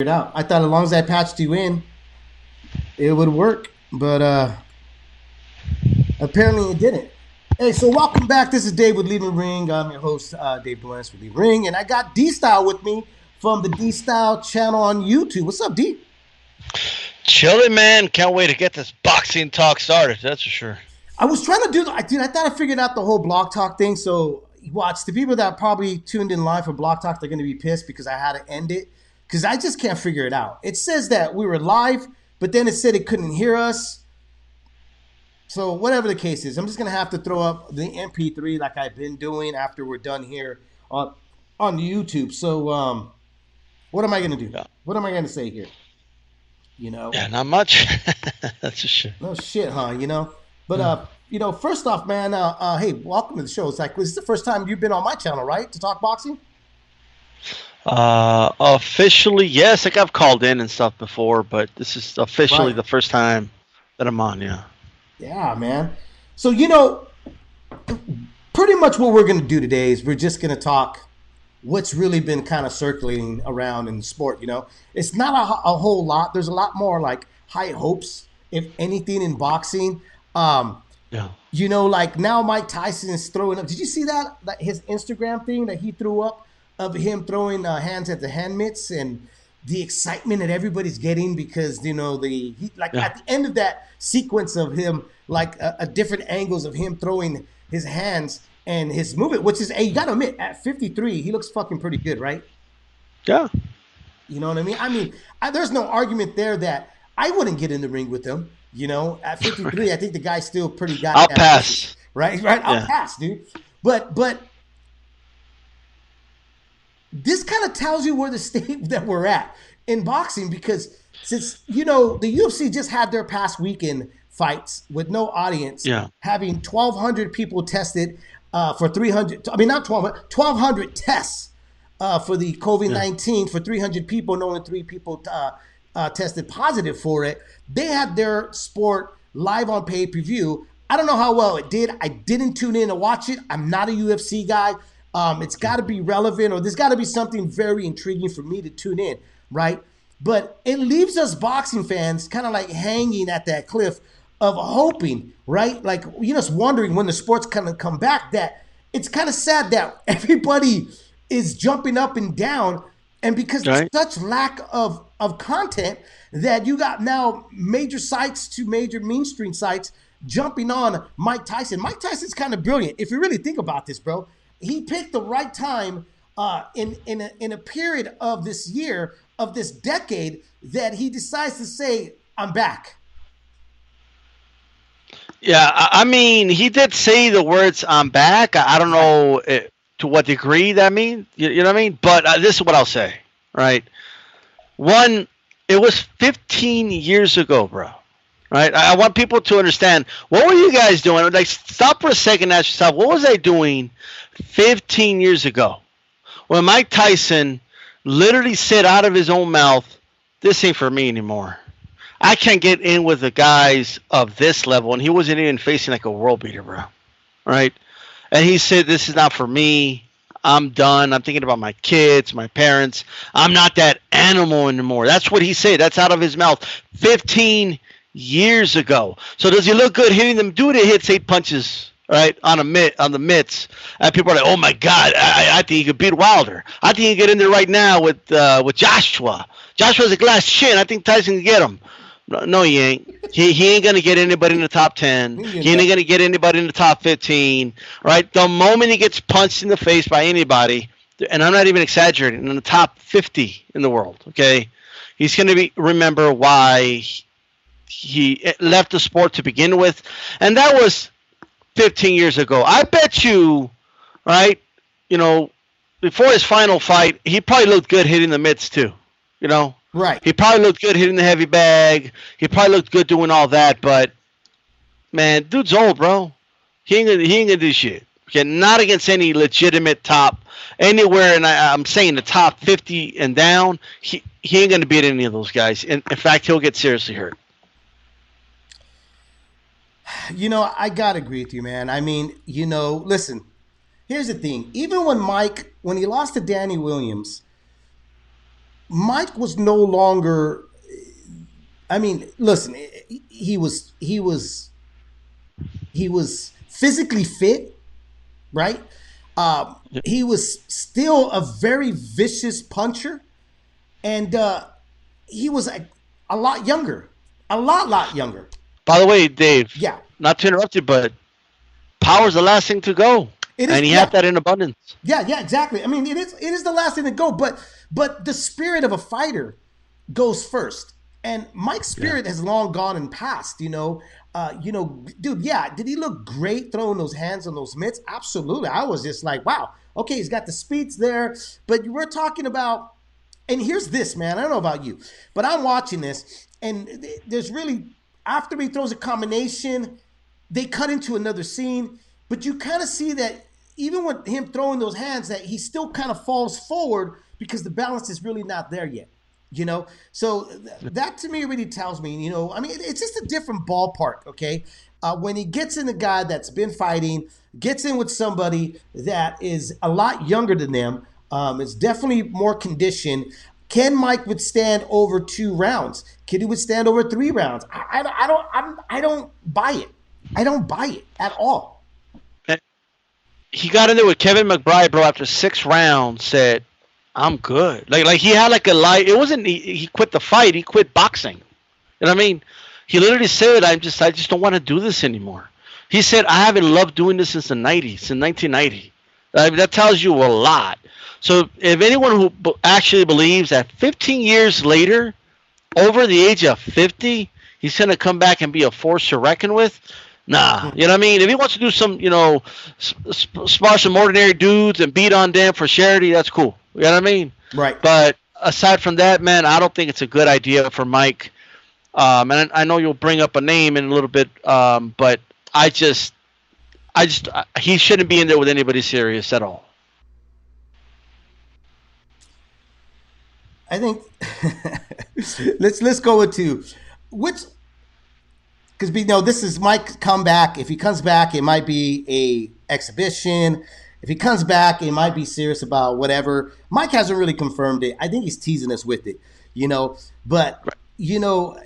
it out. I thought as long as I patched you in, it would work, but uh apparently it didn't. Hey, so welcome back. This is Dave with Leaving Ring. I'm your host, uh, Dave Duenez with Leaving Ring, and I got D Style with me from the D Style channel on YouTube. What's up, D? Chilling, man. Can't wait to get this boxing talk started. That's for sure. I was trying to do, I dude. I thought I figured out the whole Blog Talk thing. So watch the people that probably tuned in live for Blog Talk. They're going to be pissed because I had to end it because I just can't figure it out. It says that we were live, but then it said it couldn't hear us. So whatever the case is, I'm just gonna have to throw up the MP3 like I've been doing after we're done here on on YouTube. So um, what am I gonna do? What am I gonna say here? You know? Yeah, not much. That's a shit. No shit, huh? You know? But uh, you know, first off, man, uh, uh, hey, welcome to the show. It's like this is the first time you've been on my channel, right? To talk boxing. Uh, officially, yes. Like I've called in and stuff before, but this is officially Right. the first time that I'm on. Yeah. Yeah, man. So you know, pretty much what we're gonna do today is we're just gonna talk what's really been kind of circulating around in sport. You know, it's not a, a whole lot. There's a lot more like high hopes, if anything, in boxing. Um, Yeah. you know, like now Mike Tyson is throwing up. Did you see that? That his Instagram thing that he threw up of him throwing uh, hands at the hand mitts and the excitement that everybody's getting because you know the he, like Yeah. at the end of that sequence of him like a, a different angles of him throwing his hands and his movement, which is hey, you gotta admit at 53 he looks fucking pretty good, right? Yeah. You know what I mean? I mean, I, there's no argument there that I wouldn't get in the ring with him. You know, at 53, I think the guy's still pretty goddamn. I'll pass. Right, right. I'll Yeah. pass, dude. But but this kind of tells you where the state that we're at in boxing because since you know the UFC just had their past weekend fights with no audience, Yeah. having 1,200 people tested uh, for 300. I mean, not 12, 1,200 tests uh, for the COVID 19 for 300 people, and only three people uh, uh, tested positive for it. They had their sport live on pay per view. I don't know how well it did. I didn't tune in to watch it. I'm not a UFC guy. Um, it's got to be relevant, or there's got to be something very intriguing for me to tune in, right? But it leaves us boxing fans kind of like hanging at that cliff of hoping, right? Like you just wondering when the sport's kind of come back. That it's kind of sad that everybody is jumping up and down, and because Right. there's such lack of of content that you got now major sites to major mainstream sites jumping on Mike Tyson. Mike Tyson's kind of brilliant if you really think about this, bro. He picked the right time uh, in in a, in a period of this year of this decade that he decides to say, "I'm back." Yeah. I, mean, he did say the words "I'm back." I, don't know uh, to what degree that means. You, know what I mean? But uh, this is what I'll say. Right. One, it was 15 years ago, bro. Right. I, I want people to understand what were you guys doing? Like, stop for a second. Ask yourself, what was I doing 15 years ago when Mike Tyson literally said out of his own mouth, "This ain't for me anymore." I can't get in with the guys of this level, and he wasn't even facing like a world beater, bro. Right? And he said, "This is not for me. I'm done. I'm thinking about my kids, my parents. I'm not that animal anymore." That's what he said. That's out of his mouth. 15 years ago. So does he look good hitting them? Dude, it hits eight punches. Right on a mitt on the mitts, and people are like, "Oh my God, I, I think he could beat Wilder. I think he can get in there right now with uh, with Joshua. Joshua's a glass chin. I think Tyson can get him. No, no, he ain't. He, he ain't gonna get anybody in the top ten. He ain't gonna get anybody in the top fifteen. Right? The moment he gets punched in the face by anybody, and I'm not even exaggerating, in the top fifty in the world, okay, he's gonna be remember why he left the sport to begin with, and that was 15 years ago. I bet you, right? You know, before his final fight, he probably looked good hitting the mitts too. You know, Right. he probably looked good hitting the heavy bag. He probably looked good doing all that. But man, dude's old, bro. He ain't gonna, he ain't gonna do shit. Okay, not against any legitimate top anywhere, and I, I'm saying the top 50 and down. He he ain't gonna beat any of those guys. In, in fact, he'll get seriously hurt. You know, I gotta agree with you, man. I mean, you know, listen. Here's the thing. Even when Mike, when he lost to Danny Williams, Mike was no longer. I mean, listen, he was he was he was physically fit, right? Um, he was still a very vicious puncher, and uh, he was a, a lot younger, a lot, lot younger. By the way, Dave. Yeah. Not to interrupt you, but power's the last thing to go. It is, and he yeah. had that in abundance. Yeah, yeah, exactly. I mean, it is it is the last thing to go, but but the spirit of a fighter goes first. And Mike's spirit yeah. has long gone and passed, you know. Uh, you know, dude, yeah, did he look great throwing those hands on those mitts? Absolutely. I was just like, wow, okay, he's got the speeds there. But we're talking about, and here's this, man. I don't know about you, but I'm watching this, and there's really, after he throws a combination, they cut into another scene, but you kind of see that even with him throwing those hands, that he still kind of falls forward because the balance is really not there yet you know? So th- that to me really tells me you know i mean it's just a different ballpark okay? Uh, when he gets in a guy that's been fighting gets in with somebody that is a lot younger than them um, it's definitely more conditioned can mike withstand over two rounds can he withstand over three rounds i, I, I don't I'm, i don't buy it i don't buy it at all he got in there with kevin mcbride bro after six rounds said I'm good. Like like he had like a light. It wasn't he, he quit the fight. He quit boxing. You know what I mean? He literally said, "I'm just I just don't want to do this anymore." He said, "I haven't loved doing this since the '90s, since 1990." I mean, that tells you a lot. So if anyone who actually believes that 15 years later, over the age of 50, he's going to come back and be a force to reckon with, Nah, you know what I mean. If he wants to do some, you know, spar some ordinary dudes and beat on them for charity, that's cool. You know what I mean? Right. But aside from that, man, I don't think it's a good idea for Mike. Um, and I know you'll bring up a name in a little bit, um, but I just, I just, he shouldn't be in there with anybody serious at all. I think let's let's go into which because we know this is Mike comeback. If he comes back, it might be a exhibition. If he comes back, it might be serious about whatever. Mike hasn't really confirmed it. I think he's teasing us with it, you know. But you know,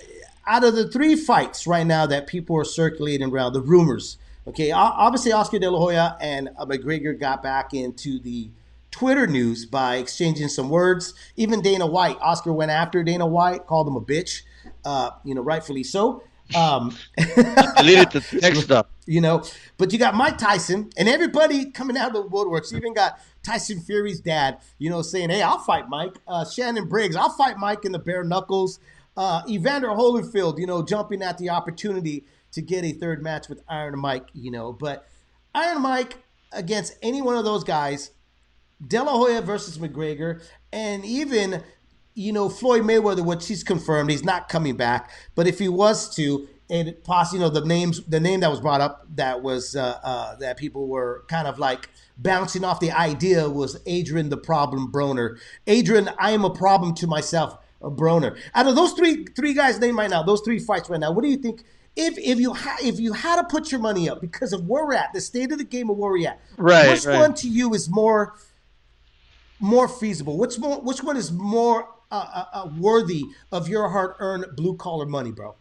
out of the three fights right now that people are circulating around, the rumors. Okay, obviously Oscar De La Hoya and uh, McGregor got back into the Twitter news by exchanging some words. Even Dana White, Oscar went after Dana White, called him a bitch. Uh, you know, rightfully so. Um, deleted the text up. You know, but you got Mike Tyson and everybody coming out of the woodworks. You even got Tyson Fury's dad, you know, saying, "Hey, I'll fight Mike." Uh, Shannon Briggs, I'll fight Mike in the bare knuckles. Uh, Evander Holyfield, you know, jumping at the opportunity to get a third match with Iron Mike, you know, but Iron Mike against any one of those guys, De La Hoya versus McGregor, and even you know, Floyd Mayweather, which he's confirmed, he's not coming back. But if he was to, and possibly, you know, the names, the name that was brought up that was uh, uh, that people were kind of like bouncing off the idea was Adrian the Problem Broner. Adrian, I am a problem to myself, a Broner. Out of those three three guys named right now, those three fights right now, what do you think? If if you ha- if you had to put your money up because of where we're at, the state of the game of where we're at, right? Which right. one to you is more more feasible? Which more which one is more uh, uh, uh, worthy of your hard earned blue collar money, bro?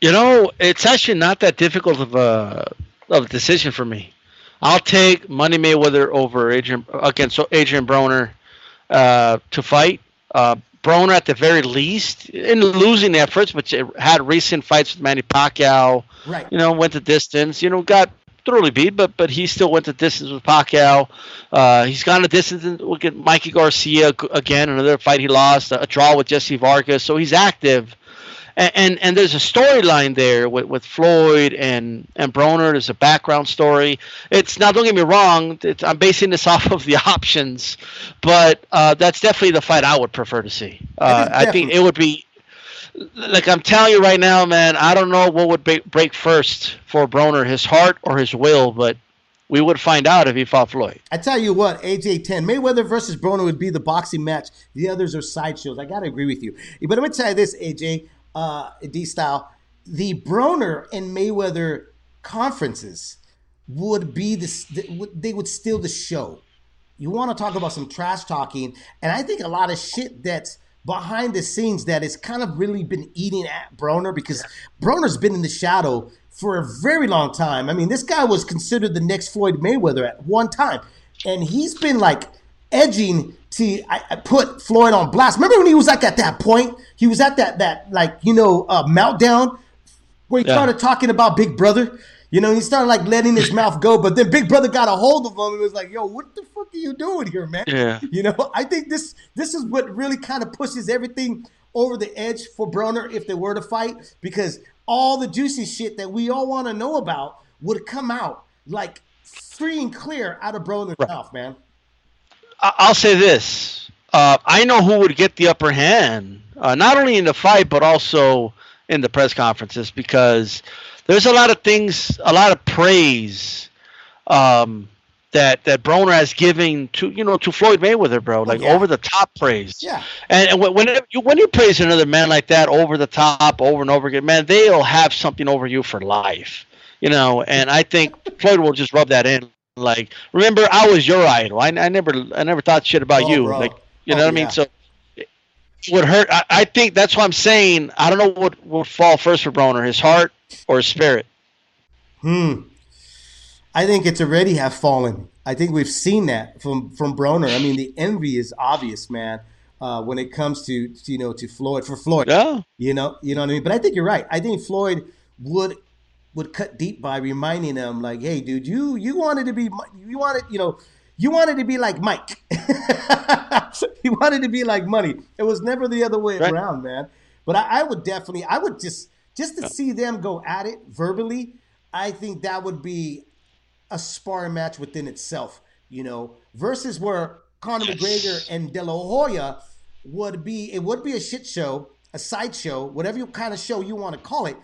You know, it's actually not that difficult of a of a decision for me. I'll take Money Mayweather over Adrian against Adrian Broner uh, to fight. Uh, Broner, at the very least, in losing efforts, but had recent fights with Manny Pacquiao. Right. You know, went the distance. You know, got thoroughly beat, but but he still went the distance with Pacquiao. Uh, he's gone the distance. Look at Mikey Garcia again, another fight he lost, a draw with Jesse Vargas. So he's active, and and, and there's a storyline there with, with Floyd and and Broner. There's a background story. It's now don't get me wrong. I'm basing this off of the options, but uh, that's definitely the fight I would prefer to see. Uh, I think it would be like I'm telling you right now, man, I don't know what would break, break first for Broner, his heart or his will, but we would find out if he fought Floyd. I tell you what, AJ 10, Mayweather versus Broner would be the boxing match. The others are sideshows. I got to agree with you. But I'm going to tell you this, AJ, uh, D style. The Broner and Mayweather conferences would be the, they would steal the show. you want to talk about some trash talking, and I think a lot of shit that's behind the scenes that has kind of really been eating at Broner because Broner's been in the shadow for a very long time. I mean, this guy was considered the next Floyd Mayweather at one time, and he's been like edging to I, I put Floyd on blast. Remember when he was like at that point? He was at that that like you know uh, meltdown where he yeah. started talking about Big Brother. You know, he started like letting his mouth go, but then Big Brother got a hold of him and was like, "Yo, what the fuck are you doing here, man?" Yeah. You know, I think this this is what really kind of pushes everything over the edge for Broner if they were to fight because all the juicy shit that we all want to know about would come out like free and clear out of Broner's right. mouth, man. I'll say this: uh, I know who would get the upper hand, uh, not only in the fight but also in the press conferences because there's a lot of things, a lot of praise um, that that Broner has given to you know to Floyd Mayweather, bro, like yeah. over the top praise. Yeah. And, and when you when you praise another man like that over the top, over and over again, man, they'll have something over you for life. You know, and I think Floyd will just rub that in. Like, remember, I was your idol. I, I never I never thought shit about oh, you. Bro. Like, you oh, know what yeah. I mean? So would hurt. I, I, think that's what I'm saying. I don't know what would fall first for Broner, his heart or his spirit. Hmm. I think it's already have fallen. I think we've seen that from from Broner. I mean, the envy is obvious, man. Uh, when it comes to, to you know to Floyd for Floyd, yeah, you know, you know what I mean. But I think you're right. I think Floyd would would cut deep by reminding him, like, "Hey, dude, you you wanted to be, you wanted, you know, you wanted to be like Mike. you wanted to be like money. It was never the other way right. around, man. But I, I, would definitely, I would just, just to see them go at it verbally, I think that would be a sparring match within itself, you know, versus where Conor yes. McGregor and De La Hoya would be, it would be a shit show, a sideshow, whatever kind of show you want to call it.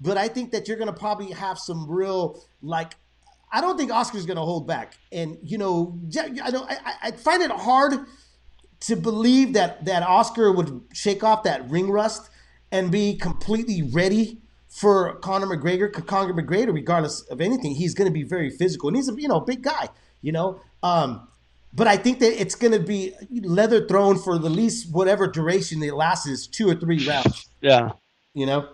But I think that you're going to probably have some real, like, I don't think Oscar's going to hold back. And you know, I don't. I, I, find it hard to believe that that Oscar would shake off that ring rust and be completely ready for Conor McGregor. Conor McGregor, regardless of anything, he's going to be very physical, and he's a you know big guy. You know, um, but I think that it's going to be leather thrown for the least whatever duration it lasts is two or three rounds. Yeah, you know,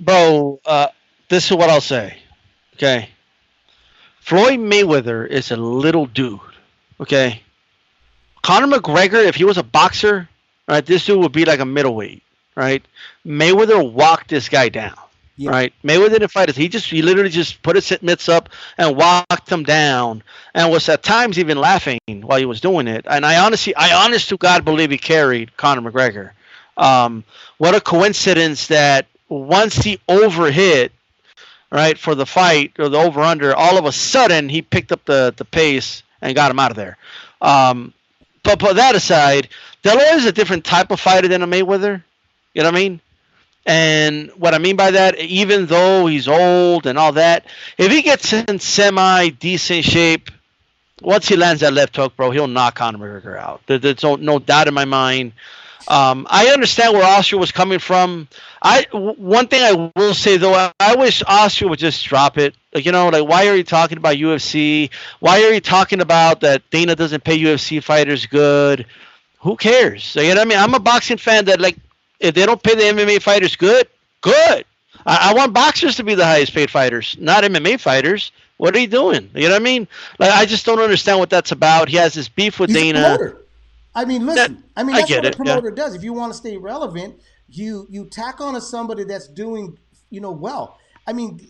bro. Uh, this is what I'll say. Okay Floyd Mayweather is a little dude. Okay. Conor McGregor, if he was a boxer, right, this dude would be like a middleweight, right? Mayweather walked this guy down. Yeah. Right, Mayweather didn't fight us. He just he literally just put his mitts up and walked him down, and was at times even laughing while he was doing it. And I honestly, I honest to God believe he carried Conor McGregor. Um, what a coincidence that once he overhit right, for the fight or the over under, all of a sudden he picked up the, the pace and got him out of there. Um, but put that aside, De La is a different type of fighter than a Mayweather. You know what I mean? And what I mean by that, even though he's old and all that, if he gets in semi decent shape, once he lands that left hook, bro, he'll knock Conor McGregor out. there's no, no doubt in my mind. Um, I understand where Oscar was coming from. I one thing I will say though, I wish Oscar would just drop it. Like you know, like why are you talking about UFC? Why are you talking about that Dana doesn't pay UFC fighters good? Who cares? You know what I mean? I'm a boxing fan that like if they don't pay the MMA fighters good, good. I, I want boxers to be the highest paid fighters, not MMA fighters. What are you doing? You know what I mean? Like I just don't understand what that's about. He has this beef with He's Dana. I mean, listen. That, I mean, that's I what a promoter yeah. does. If you want to stay relevant, you you tack on to somebody that's doing you know well. I mean,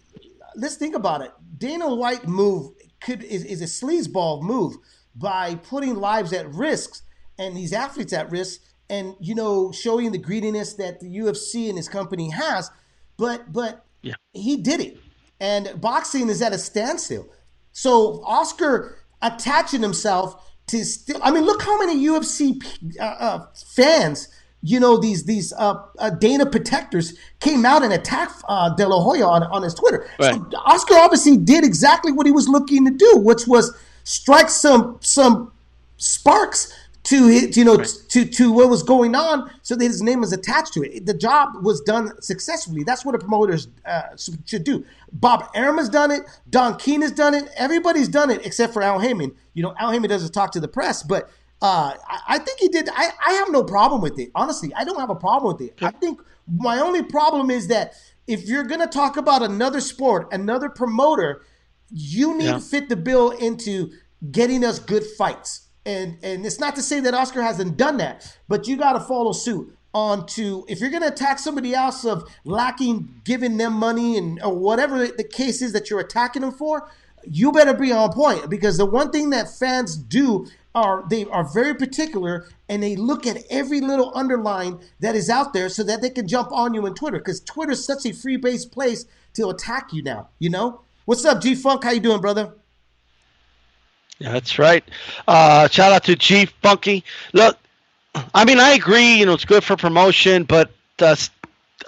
let's think about it. Dana White move could is, is a sleazeball move by putting lives at risk and these athletes at risk, and you know showing the greediness that the UFC and his company has. But but yeah. he did it, and boxing is at a standstill. So Oscar attaching himself to still. I mean, look how many UFC uh, uh, fans, you know, these these uh, uh, Dana protectors came out and attacked uh, De La Hoya on, on his Twitter. Right. So Oscar obviously did exactly what he was looking to do, which was strike some some sparks to his, you know right. to to what was going on, so that his name was attached to it. The job was done successfully. That's what a promoter uh, should do. Bob Arum has done it. Don King has done it. Everybody's done it except for Al Haymon. You know, Al Haymon doesn't talk to the press, but uh, I, I, think he did. I, I have no problem with it. Honestly, I don't have a problem with it. I think my only problem is that if you're going to talk about another sport, another promoter, you need yeah. to fit the bill into getting us good fights. And and it's not to say that Oscar hasn't done that, but you got to follow suit on to if you're going to attack somebody else of lacking giving them money and or whatever the case is that you're attacking them for, you better be on point because the one thing that fans do are they are very particular and they look at every little underline that is out there so that they can jump on you on Twitter because Twitter is such a free based place to attack you now. You know what's up, G Funk? How you doing, brother? Yeah, that's right. Uh, shout out to Chief Funky. Look, I mean, I agree. You know, it's good for promotion, but uh,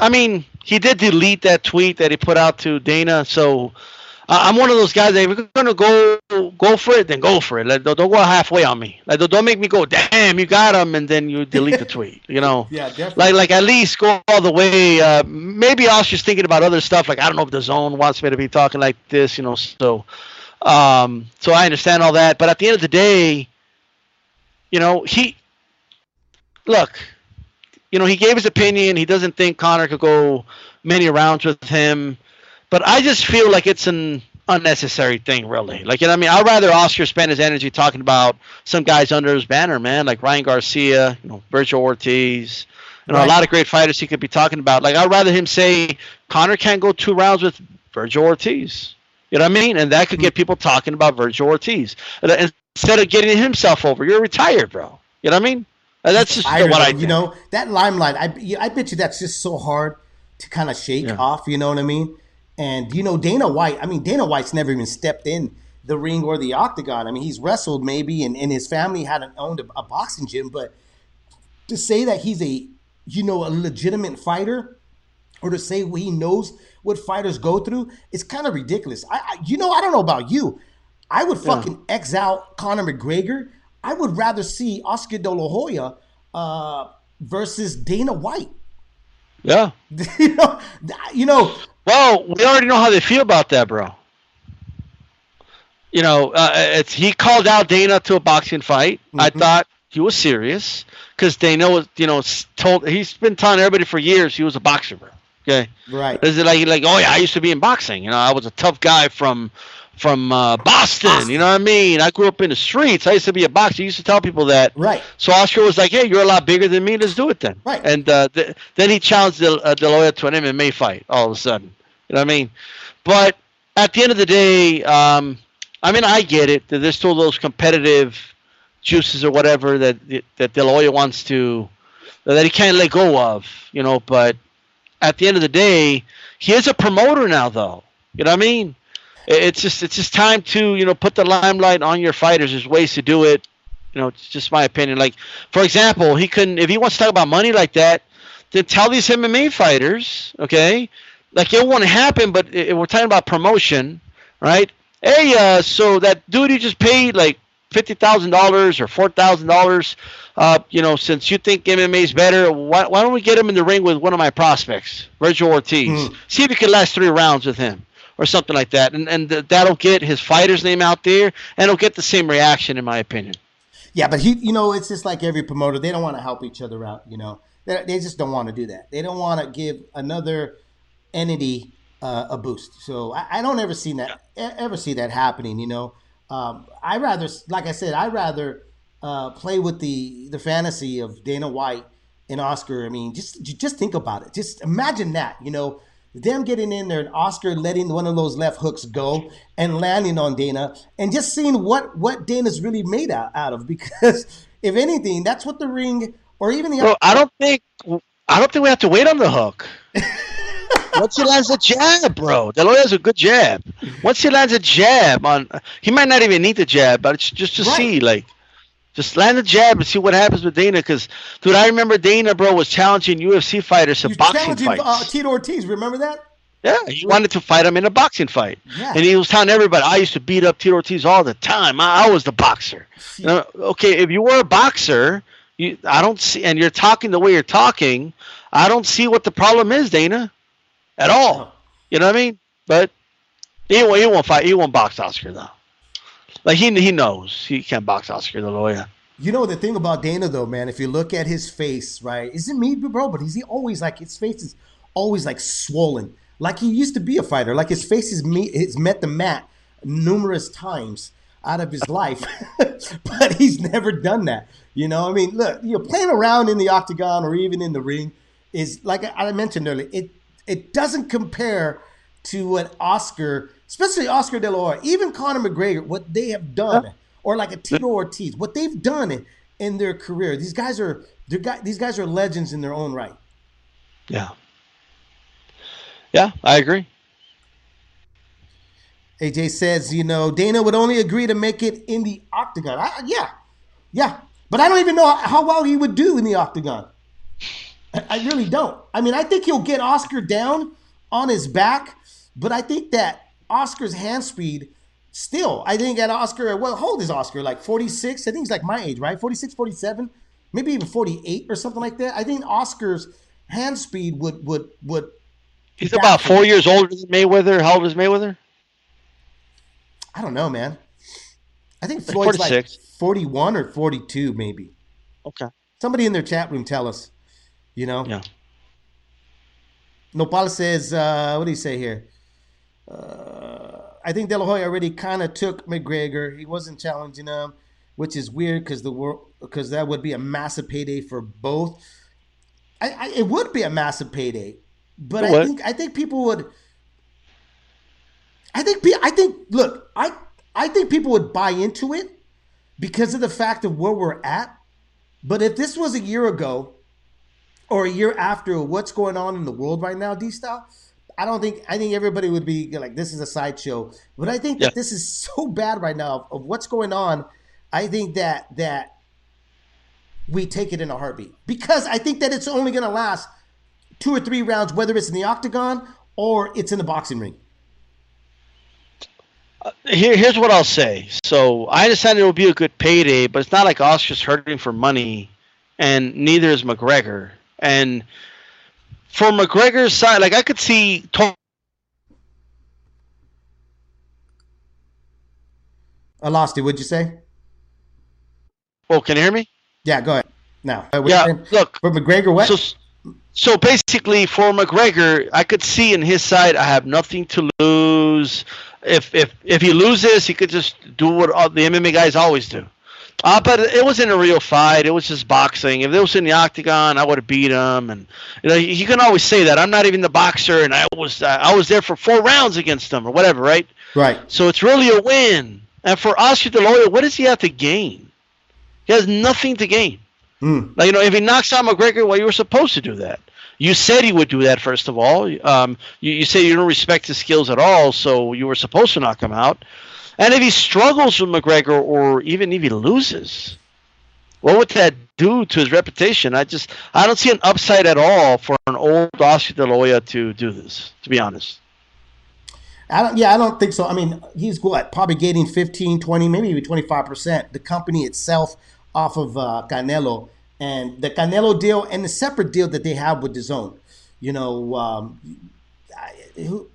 I mean, he did delete that tweet that he put out to Dana, so I'm one of those guys that if you're gonna go go for it, then go for it. Like, don't, don't go halfway on me. Like don't make me go, damn, you got him, and then you delete the tweet. You know? yeah, definitely. Like like at least go all the way. Uh, maybe I was just thinking about other stuff. Like I don't know if DAZN wants me to be talking like this. You know, so um, so I understand all that. But at the end of the day, you know, he look, you know, he gave his opinion. He doesn't think Conor could go many rounds with him. But I just feel like it's an unnecessary thing, really. Like, you know, I mean, I'd rather Oscar spend his energy talking about some guys under his banner, man, like Ryan Garcia, you know, Vergil Ortiz, you know, right. a lot of great fighters he could be talking about. Like, I'd rather him say Conor can't go two rounds with Vergil Ortiz. You know what I mean? And that could get mm-hmm. people talking about Vergil Ortiz uh, instead of getting himself over. You're retired, bro. You know what I mean? Uh, that's just what I. You know that limelight. I I bet you that's just so hard to kind of shake yeah. off. You know what I mean? And you know Dana White. I mean Dana White's never even stepped in the ring or the octagon. I mean he's wrestled maybe, and, and his family hadn't owned a, a boxing gym, but to say that he's a you know a legitimate fighter, or to say what he knows what fighters go through, it's kind of ridiculous. I, I, you know I don't know about you. I would fucking yeah. X out Conor McGregor. I would rather see Oscar De La Hoya uh, versus Dana White. Yeah. you know, you know well, we already know how they feel about that, bro. You know, uh, it's he called out Dana to a boxing fight. Mm-hmm. I thought he was serious because Dana was, you know, told he's been telling everybody for years he was a boxer, bro. Okay, right? Is it like like oh yeah, I used to be in boxing. You know, I was a tough guy from from uh, Boston, Boston. You know what I mean? I grew up in the streets. I used to be a boxer. I used to tell people that. Right. So Oscar was like, "Hey, you're a lot bigger than me. Let's do it then." Right. And uh, th- then he challenged De, uh, De La Hoya to an MMA fight. All of a sudden, you know what I mean? But at the end of the day, um, I mean, I get it. There's still those competitive juices or whatever that that De La Hoya wants to that he can't let go of. You know, but at the end of the day, he is a promoter now, though. You know what I mean? it's just it's just time to you know put the limelight on your fighters. There's ways to do it. You know, it's just my opinion. Like for example, he couldn't if he wants to talk about money like that, then tell these MMA fighters, okay? Like it won't happen, but it, we're talking about promotion, right? Hey, uh, so that dude you just paid like fifty thousand dollars or four thousand uh, dollars, you know, since you think MMA is better, why, why don't we get him in the ring with one of my prospects, Vergil Ortiz? Mm. See if you can last three rounds with him or something like that, and and that'll get his fighter's name out there, and it'll get the same reaction, in my opinion. Yeah, but he, you know, it's just like every promoter; they don't want to help each other out. You know, they, they just don't want to do that. They don't want to give another entity uh, a boost. So I, I, don't ever see that ever see that happening. You know, um, I rather, like I said, I rather uh, play with the the fantasy of Dana White and Oscar. I mean, just just think about it. Just imagine that. You know them getting in there and Oscar letting one of those left hooks go and landing on Dana and just seeing what what Dana's really made out, out of because if anything that's what the ring or even the Bro, I don't think I don't think we have to wait on the hook. Once he lands a jab, bro, La Hoya's a good jab. Once he lands a jab on, he might not even need the jab, but it's just to right. see like just land the jab and see what happens with Dana. Because, dude, I remember Dana, bro, was challenging UFC fighters to boxing fights. Uh, Tito Ortiz, remember that? Yeah, he wanted to fight him in a boxing fight, Yeah. and he was telling everybody, "I used to beat up Tito Ortiz all the time. I, I was the boxer." You know, okay, if you were a boxer, you, I don't see, and you're talking the way you're talking, I don't see what the problem is, Dana, at all. You know what I mean? But he won't, he won't fight. He won't box Oscar though. Like he he knows he can't box Oscar De La Hoya. You know the thing about Dana though, man. If you look at his face, right? Isn't me, bro? But he's he always like his face is always like swollen, like he used to be a fighter. Like his face is me, has met the mat numerous times out of his life, but he's never done that. You know, I mean, look, you know, playing around in the octagon or even in the ring is like I mentioned earlier. It it doesn't compare to what Oscar, especially Oscar De La Hoya, even Conor McGregor, what they have done, or like a Tito Ortiz, what they've done in, their career. These guys are these guys are legends in their own right. Yeah. Yeah, I agree. AJ says, you know, Dana would only agree to make it in the octagon. I, yeah, yeah, but I don't even know how well he would do in the octagon. I, really don't. I mean, I think he'll get Oscar down on his back, but I think that Oscar's hand speed still, I think at Oscar, well, how old is Oscar? Like 46? I think he's like my age, right? 46, 47, maybe even 48 or something like that. I think Oscar's hand speed would, would, would, He's about four years older than Mayweather. How old is Mayweather? I don't know, man. I think Floyd's like 41 or 42, maybe. Okay. Somebody in their chat room tell us. You know? Yeah. Nopal says, uh, what do you say here? Uh, I think De La Hoya already kind of took McGregor. He wasn't challenging him, which is weird because the world because that would be a massive payday for both. I, I it would be a massive payday, but I think I think people would. I think I think look I I think people would buy into it because of the fact of where we're at. But if this was a year ago, or a year after what's going on in the world right now, D style, I don't think I think everybody would be like, this is a sideshow. But I think Yeah. that this is so bad right now of, of what's going on. I think that that we take it in a heartbeat because I think that it's only going to last two or three rounds, whether it's in the octagon or it's in the boxing ring. Uh, here, here's what I'll say. So I understand it will be a good payday, but it's not like Oscar's hurting for money, and neither is McGregor. And for McGregor's side, like I could see. To- I lost it. What'd you say? oh, can you hear me? Yeah, go ahead. Now, Yeah. Look, for McGregor, what? So, so basically, for McGregor, I could see in his side, I have nothing to lose. If if if he loses, he could just do what all the MMA guys always do. Uh, but it wasn't a real fight. It was just boxing. If it was in the octagon, I would have beat him. And you know, he can always say that I'm not even the boxer, and I was uh, I was there for four rounds against him or whatever, right? right. So it's really a win. And for Oscar De La Hoya, what does he have to gain? He has nothing to gain. Mm. Like, you know, if he knocks out McGregor, well, you were supposed to do that. You said he would do that, first of all. Um, you, you say you don't respect his skills at all, so you were supposed to knock him out. And if he struggles with McGregor, or even if he loses, what would that do to his reputation? I just, I don't see an upside at all for an old Oscar De La Hoya to do this, to be honest. I don't, yeah, I don't think so. I mean, he's what probably gaining 15, 20, maybe even 25%. The company itself off of uh, Canelo and the Canelo deal and the separate deal that they have with DAZN. You know, um, I, who,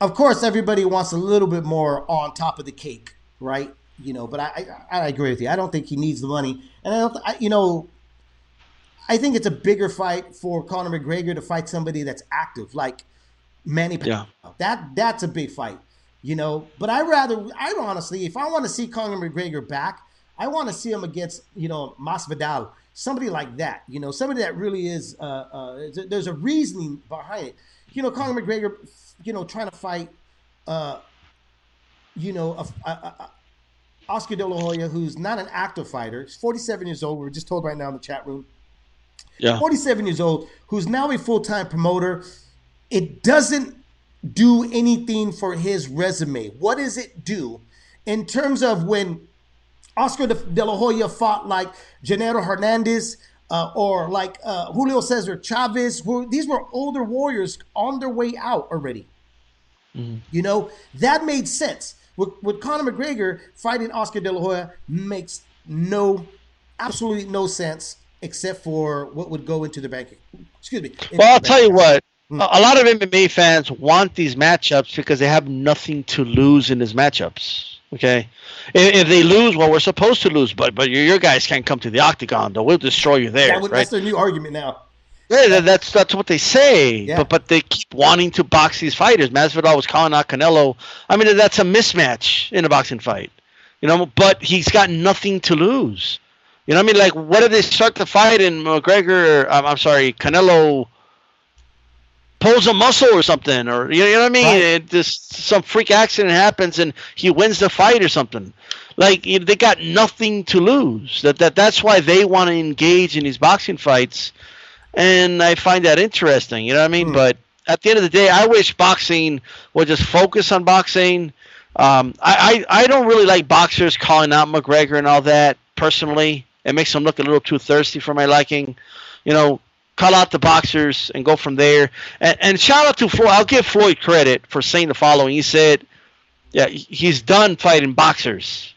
of course, everybody wants a little bit more on top of the cake, right? You know, but I, I, I agree with you. I don't think he needs the money. And I don't, I, you know, I think it's a bigger fight for Conor McGregor to fight somebody that's active, like Manny Pacquiao. That that's a big fight, you know. But I rather, I honestly, if I want to see Conor McGregor back, I want to see him against, you know, Masvidal, somebody like that, you know, somebody that really is. Uh, uh, there's a reasoning behind it, you know. Conor McGregor, you know, trying to fight, uh, you know, a, a, a, Oscar De La Hoya, who's not an active fighter. He's 47 years old. We are just told right now in the chat room. Yeah. 47 years old, who's now a full time promoter. It doesn't do anything for his resume. What does it do in terms of when Oscar De, De La Hoya fought like Genaro Hernandez, uh, or like uh, Julio Cesar Chavez. Who, these were older warriors on their way out already. Mm-hmm. You know that made sense. With, with Conor McGregor fighting Oscar De La Hoya makes no, absolutely no sense except for what would go into the bank. Excuse me. Well, I'll tell you what. Mm. A lot of MMA fans want these matchups because they have nothing to lose in these matchups. Okay, if, if, they lose, well, we're supposed to lose, but but your, your guys can't come to the octagon. Though we'll destroy you there. That would, right? That's their new argument now. Yeah, that's that's what they say. Yeah. But but they keep wanting to box these fighters. Masvidal was calling out Canelo. I mean, that's a mismatch in a boxing fight, you know. But he's got nothing to lose. You know what I mean? Like, what if they start the fight and McGregor? I'm, I'm sorry, Canelo pulls a muscle or something, or you know, what I mean? Right. It just some freak accident happens and he wins the fight or something. Like you know, they got nothing to lose. That that that's why they want to engage in these boxing fights, and I find that interesting. You know what I mean? Hmm. But at the end of the day, I wish boxing would just focus on boxing. Um, I, I I don't really like boxers calling out McGregor and all that personally. It makes them look a little too thirsty for my liking. You know, call out the boxers and go from there. And, and shout out to Floyd. I'll give Floyd credit for saying the following. He said, "Yeah, he's done fighting boxers,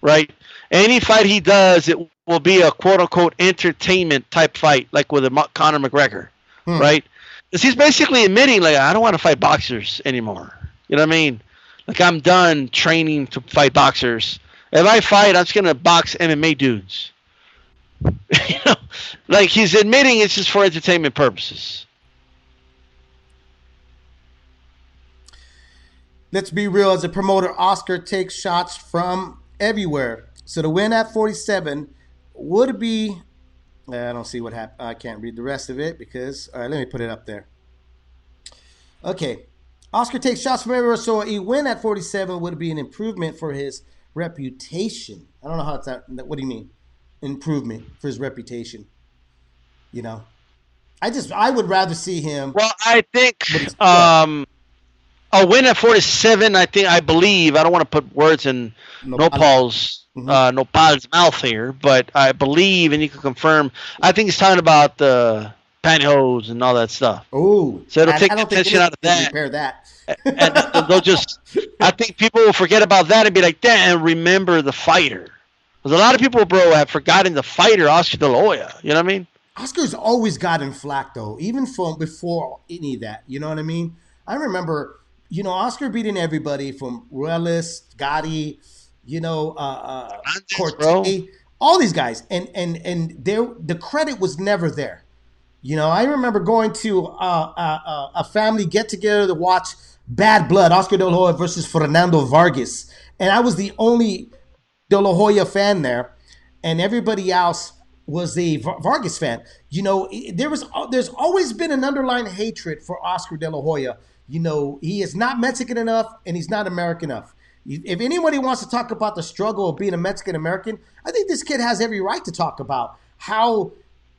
right? Any fight he does, it will be a quote unquote entertainment type fight, like with a Conor McGregor, hmm. right? Because he's basically admitting, like, I don't want to fight boxers anymore. You know what I mean? Like, I'm done training to fight boxers. If I fight, I'm just gonna box MMA dudes." you know, like he's admitting it's just for entertainment purposes. Let's be real. As a promoter, Oscar takes shots from everywhere. So to win at 47 would be. I don't see what happened. I can't read the rest of it because. All right, let me put it up there. Okay. Oscar takes shots from everywhere. So a win at 47 would be an improvement for his reputation. I don't know how it's that. What do you mean? improvement for his reputation. You know, I just I would rather see him. Well, I think um, a win at 47. I think I believe I don't want to put words in no, Nopal's mm-hmm. uh, Nopal's mouth here, but I believe, and you can confirm. I think he's talking about the pantyhose and all that stuff. Oh, so it'll I, take I attention out of that. Repair that. and they'll just. I think people will forget about that and be like, "Damn, remember the fighter." Because a lot of people, bro, have forgotten the fighter Oscar De La Hoya. You know what I mean? Oscar's always gotten flack though, even from before any of that. You know what I mean? I remember, you know, Oscar beating everybody from Ruelas, Gatti, you know, uh, uh Quartey, all these guys, and and and there the credit was never there. You know, I remember going to uh, uh, uh a family get together to watch Bad Blood, Oscar De La Hoya versus Fernando Vargas, and I was the only De La Hoya fan there, and everybody else was a Vargas fan. You know, there was there's always been an underlying hatred for Oscar De La Hoya. You know, he is not Mexican enough, and he's not American enough. If anybody wants to talk about the struggle of being a Mexican American, I think this kid has every right to talk about how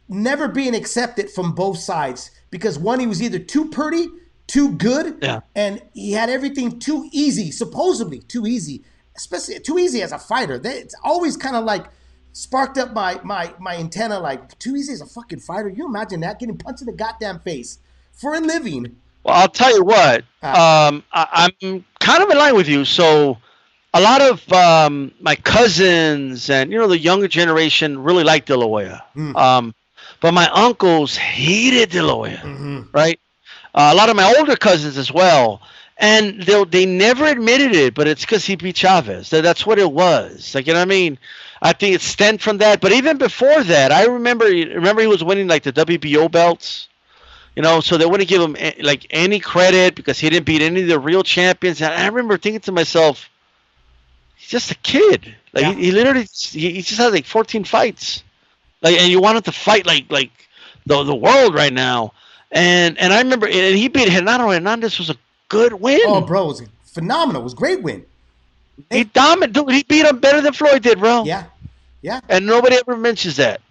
never being accepted from both sides because one, he was either too pretty, too good, yeah. and he had everything too easy, supposedly too easy especially too easy as a fighter. It's always kind of like sparked up my my my antenna. Like too easy as a fucking fighter. You imagine that getting punched in the goddamn face for a living. Well, I'll tell you what. Uh, um, I, am kind of in line with you. So, a lot of um, my cousins and you know the younger generation really like De La Hoya. Mm. Um, but my uncles hated De La Hoya, mm-hmm. right? Uh, a lot of my older cousins as well and they they never admitted it, but it's because he beat Chavez. That's what it was. Like you know what I mean? I think it stemmed from that. But even before that, I remember remember he was winning like the WBO belts. You know, so they wouldn't give him eh, like any credit because he didn't beat any of the real champions. And I remember thinking to myself, he's just a kid. Like yeah. he, he, literally he, he just has like 14 fights. Like and you want him to fight like like the the world right now. And and I remember and he beat Renato Hernandez was a good win. Oh, bro, it was phenomenal. It was great win. He dominated. He beat him better than Floyd did, bro. Yeah, yeah. And nobody ever mentions that.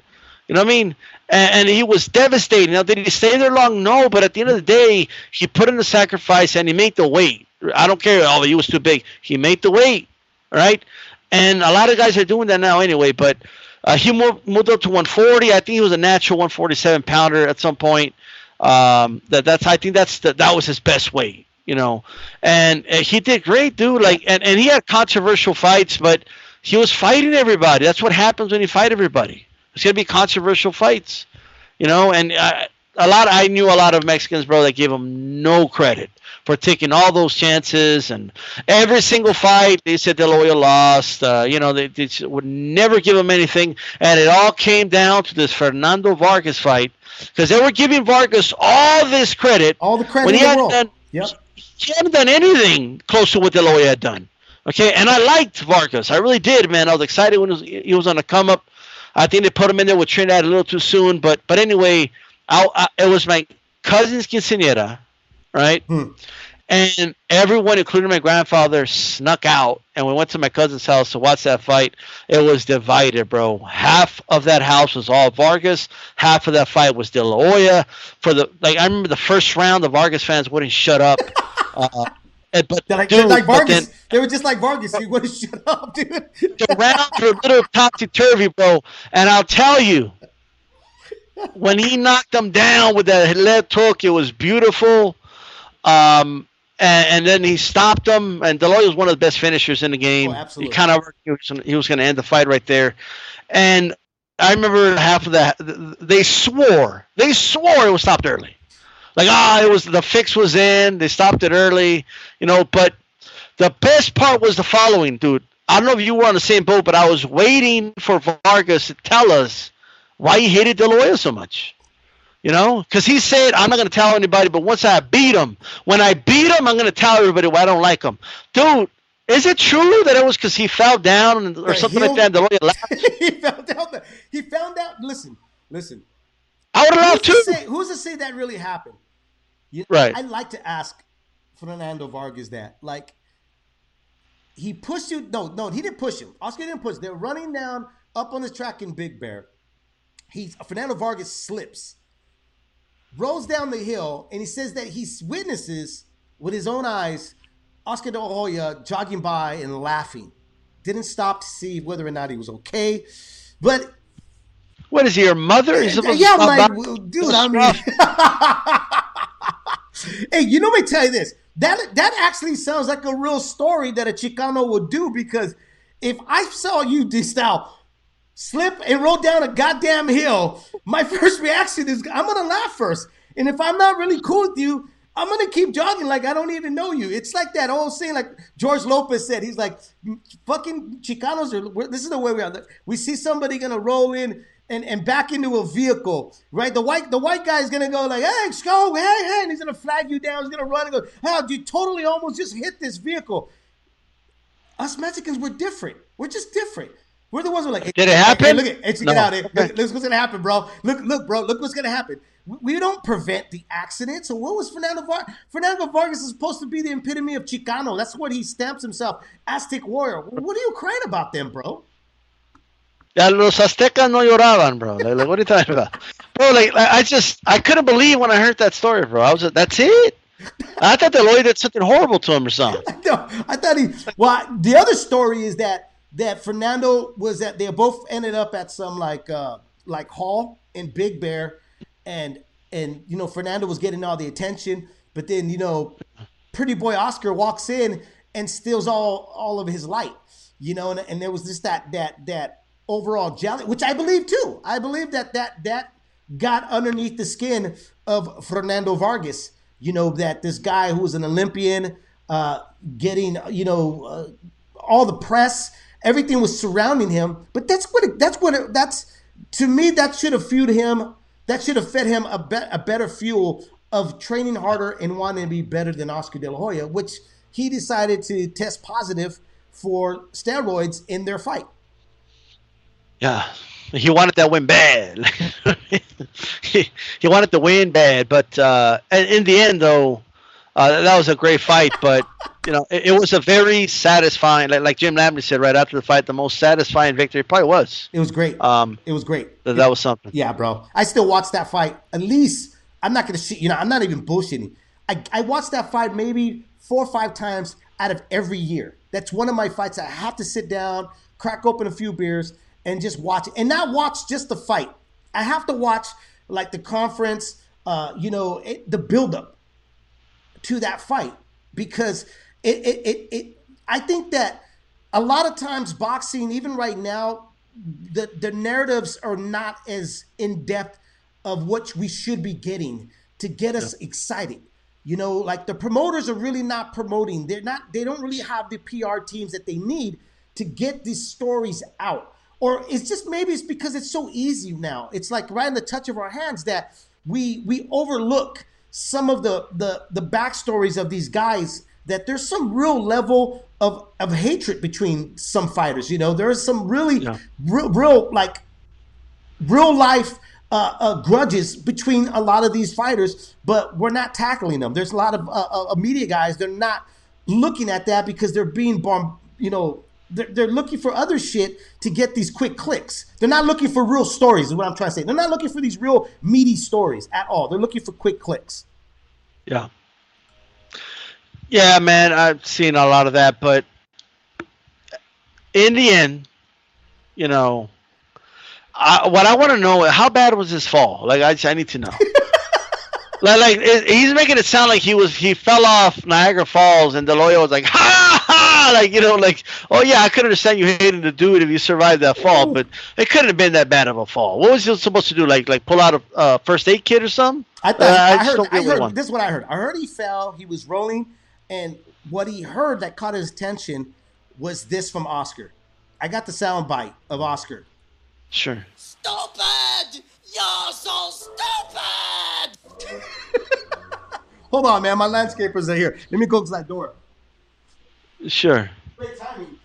You know what I mean? And, and, he was devastating. Now, did he stay there long? No, but at the end of the day, he put in the sacrifice and he made the weight. I don't care. Oh, he was too big. He made the weight, right? And a lot of guys are doing that now anyway. But Uh, he moved, moved up to 140. I think he was a natural 147 pounder at some point. Um, that that's I think that's the, that was his best weight, you know. And uh, he did great, dude. Like, and, and he had controversial fights, but he was fighting everybody. That's what happens when you fight everybody. It's gonna be controversial fights, you know. And a lot. I knew a lot of Mexicans, bro, that gave him no credit for taking all those chances and every single fight they said De La Hoya lost. Uh, you know, they, they, would never give him anything, and it all came down to this Fernando Vargas fight because they were giving Vargas all this credit, all the credit when he hadn't done. Yep. He hadn't done anything close to what De La Hoya had done. Okay, and I liked Vargas. I really did, man. I was excited when he was, he was on the come up. I think they put him in there with Trinidad a little too soon, but but anyway, I, I, it was my cousin's quinceanera right? Hmm. And everyone, including my grandfather, snuck out, and we went to my cousin's house to watch that fight. It was divided, bro. Half of that house was all Vargas. Half of that fight was De La Hoya. For the like, I remember the first round, the Vargas fans wouldn't shut up. Uh, but like, dude, like Vargas, then, they were just like Vargas. You wouldn't shut up, dude. the rounds were a little topsy turvy, bro. And I'll tell you, when he knocked them down with that left hook, it was beautiful. Um, and, and, then he stopped him. And De La Hoya was one of the best finishers in the game. Oh, absolutely. He kind of he was, he was going to end the fight right there. And I remember half of that. They swore they swore it was stopped early. Like ah, oh, it was the fix was in. They stopped it early, you know. But the best part was the following, dude. I don't know if you were on the same boat, but I was waiting for Vargas to tell us why he hated De La Hoya so much. You know, because he said, I'm not going to tell anybody, but once I beat him, when I beat him, I'm going to tell everybody why I don't like him. Dude, is it true that it was because he fell down or something like that? he fell down. he found out. Listen, listen. I would have laughed too. To say, who's to say that really happened? You, right. I'd like to ask Fernando Vargas that. Like, he pushed you. No, no, he didn't push him. Oscar didn't push. They're running down up on the track in Big Bear. He Fernando Vargas slips rolls down the hill, and he says that he witnesses with his own eyes Oscar De Hoya jogging by and laughing. Didn't stop to see whether or not he was okay. But what is he, your mother? Is yeah, I'm like, well, dude, I mean, hey, you know, let me tell you this. That that actually sounds like a real story that a Chicano would do because if I saw you style slip and roll down a goddamn hill, my first reaction is I'm gonna laugh first. And if I'm not really cool with you, I'm gonna keep jogging like I don't even know you. It's like that old saying, like George Lopez said. He's like, "Fucking Chicanos are." This is the way we are. We see somebody gonna roll in and, and back into a vehicle, right? The white the white guy is gonna go like, "Hey, go, hey, hey," and he's gonna flag you down. He's gonna run and go, "How you totally almost just hit this vehicle." Us Mexicans, we're different. We're just different. We're the ones who are like, hey, did it happen? Hey, look at, hey, no. get out here. Look, look what's gonna happen, bro. Look, look, bro. Look what's gonna happen. We don't prevent the accident. So what was Fernando Vargas? Fernando Vargas is supposed to be the epitome of Chicano. That's what he stamps himself. Aztec warrior. What are you crying about then, bro? Yeah, los aztecas no lloraban, bro. Like, like, what are you talking about, bro? Like, I just I couldn't believe when I heard that story, bro. I was that's it. I thought that Lloyd did something horrible to him or something. no, I thought he. Well, the other story is that that Fernando was that they both ended up at some like uh like hall in Big Bear, and and you know Fernando was getting all the attention, but then you know, pretty boy Oscar walks in and steals all all of his light, you know, and, and there was just that that that overall jelly, which I believe too. I believe that that that got underneath the skin of Fernando Vargas. You know that this guy who was an Olympian, uh, getting you know uh, all the press everything was surrounding him. But that's what it, that's what it, that's to me that should have fueled him. That should have fed him a, be, a better fuel of training harder and wanting to be better than Oscar De La Hoya, which he decided to test positive for steroids in their fight. Yeah, he wanted that win bad. he, he wanted to win bad, but uh, in the end, though, uh, that was a great fight. But you know, it, it, was a very satisfying, like, like Jim Lampley said right after the fight, the most satisfying victory probably was. It was great. Um, it was great. That, that was something. Yeah, bro. I still watch that fight. At least I'm not gonna see. You know, I'm not even bullshitting. I I watched that fight maybe four or five times out of every year. That's one of my fights. I have to sit down, crack open a few beers, and just watch it, and not watch just the fight. I have to watch like the conference, uh, you know, it, the buildup to that fight because it, it, it, it, I think that a lot of times boxing, even right now, the, the narratives are not as in depth of what we should be getting to get us yeah. excited. You know, like the promoters are really not promoting. They're not, they don't really have the PR teams that they need to get these stories out. Or it's just maybe it's because it's so easy now. It's like right in the touch of our hands that we we overlook some of the the the backstories of these guys that there's some real level of of hatred between some fighters. You know, there's some really yeah. real, real like real life uh, uh, grudges between a lot of these fighters, but we're not tackling them. There's a lot of uh, uh media guys they're not looking at that because they're being bomb, you know. They're, they're looking for other shit to get these quick clicks. They're not looking for real stories, is what I'm trying to say. They're not looking for these real meaty stories at all. They're looking for quick clicks. Yeah. Yeah, man, I've seen a lot of that, but in the end, you know, I, what I want to know how bad was his fall? Like, I, I need to know. like, like he's making it sound like he was he fell off Niagara Falls, and lawyer was like, ha ha, like you know, like, oh yeah, I could understand you hating to do it if you survived that fall, but it couldn't have been that bad of a fall. What was he supposed to do? Like, like pull out a uh, first aid kit or something? I thought uh, I, I, heard, I heard this is what I heard. I heard he fell, he was rolling and what he heard that caught his attention was this from Oscar. I got the sound bite of Oscar. Sure. Stupid! You're so stupid! Hold on, man. My landscapers are here. Let me close that door. Sure. Great timing.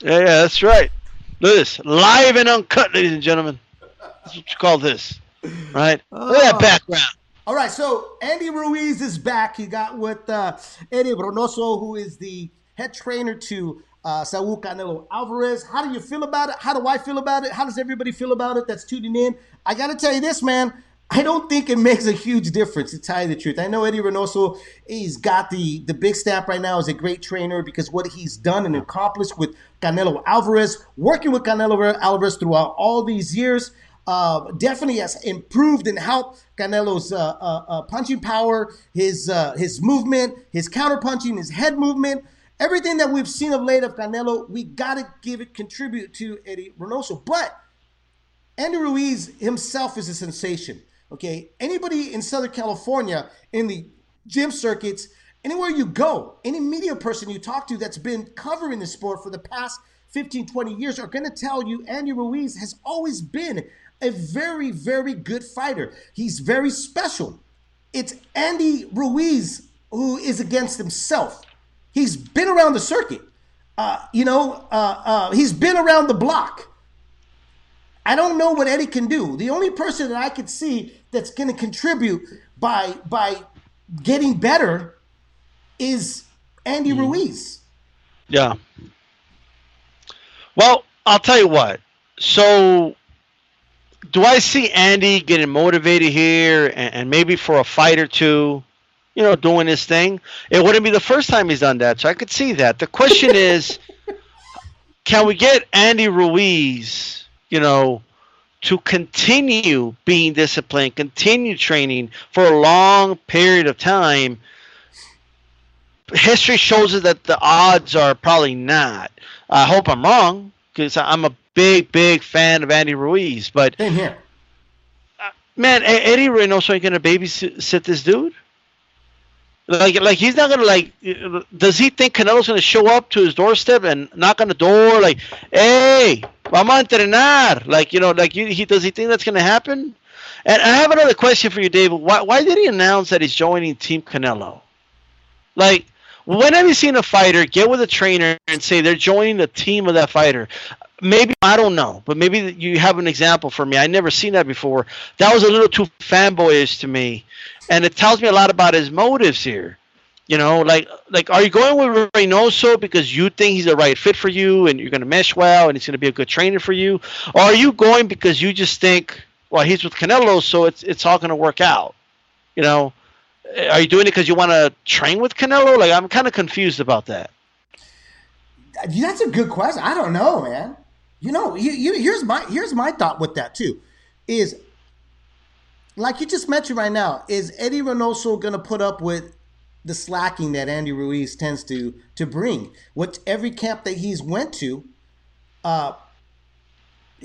Yeah, yeah, that's right. Look at this. Live and uncut, ladies and gentlemen. That's what you call this. Right? Look at that oh. background. All right, so Andy Ruiz is back. He got with uh, Eddie Reynoso, who is the head trainer to uh, Saul Canelo Alvarez. How do you feel about it? How do I feel about it? How does everybody feel about it that's tuning in? I got to tell you this, man. I don't think it makes a huge difference, to tell you the truth. I know Eddie Reynoso, he's got the, the big stamp right now as a great trainer because what he's done and accomplished with Canelo Alvarez, working with Canelo Alvarez throughout all these years – uh, definitely has improved and helped Canelo's uh, uh, uh punching power, his uh, his movement, his counter punching, his head movement, everything that we've seen of late of Canelo. We gotta give it contribute to Eddie Reynoso, but Andy Ruiz himself is a sensation. Okay, anybody in Southern California in the gym circuits, anywhere you go, any media person you talk to that's been covering the sport for the past 15, 20 years are going to tell you Andy Ruiz has always been a very, very good fighter. He's very special. It's Andy Ruiz who is against himself. He's been around the circuit. Uh, you know, uh, uh, he's been around the block. I don't know what Eddie can do. The only person that I could see that's going to contribute by by getting better is Andy mm. Ruiz. Yeah. Well, I'll tell you what. So do I see Andy getting motivated here and, and, maybe for a fight or two, you know, doing his thing? It wouldn't be the first time he's done that, so I could see that. The question is, can we get Andy Ruiz, you know, to continue being disciplined, continue training for a long period of time? History shows us that the odds are probably not. I hope I'm wrong because I'm a big, big fan of Andy Ruiz. But Same here. Uh, man, Eddie Reynoso ain't gonna babysit this dude. Like, like he's not gonna like. Does he think Canelo's gonna show up to his doorstep and knock on the door like, "Hey, vamos a entrenar"? Like, you know, like you, he does he think that's gonna happen? And I have another question for you, David. Why, why did he announce that he's joining Team Canelo? Like, when have you seen a fighter get with a trainer and say they're joining the team of that fighter? maybe I don't know, but maybe you have an example for me. I never seen that before. That was a little too fanboyish to me, and it tells me a lot about his motives here. You know, like like are you going with Reynoso because you think he's the right fit for you and you're going to mesh well and he's going to be a good trainer for you, or are you going because you just think, well, he's with Canelo, so it's it's all going to work out? You know, eh, are you doing it because you want to train with Canelo? Like I'm kind of confused about that. That's a good question. I don't know, man. You know, you, you, here's my here's my thought with that too, is like you just mentioned right now, is Eddie Reynoso going to put up with the slacking that Andy Ruiz tends to to bring? What every camp that he's went to, uh,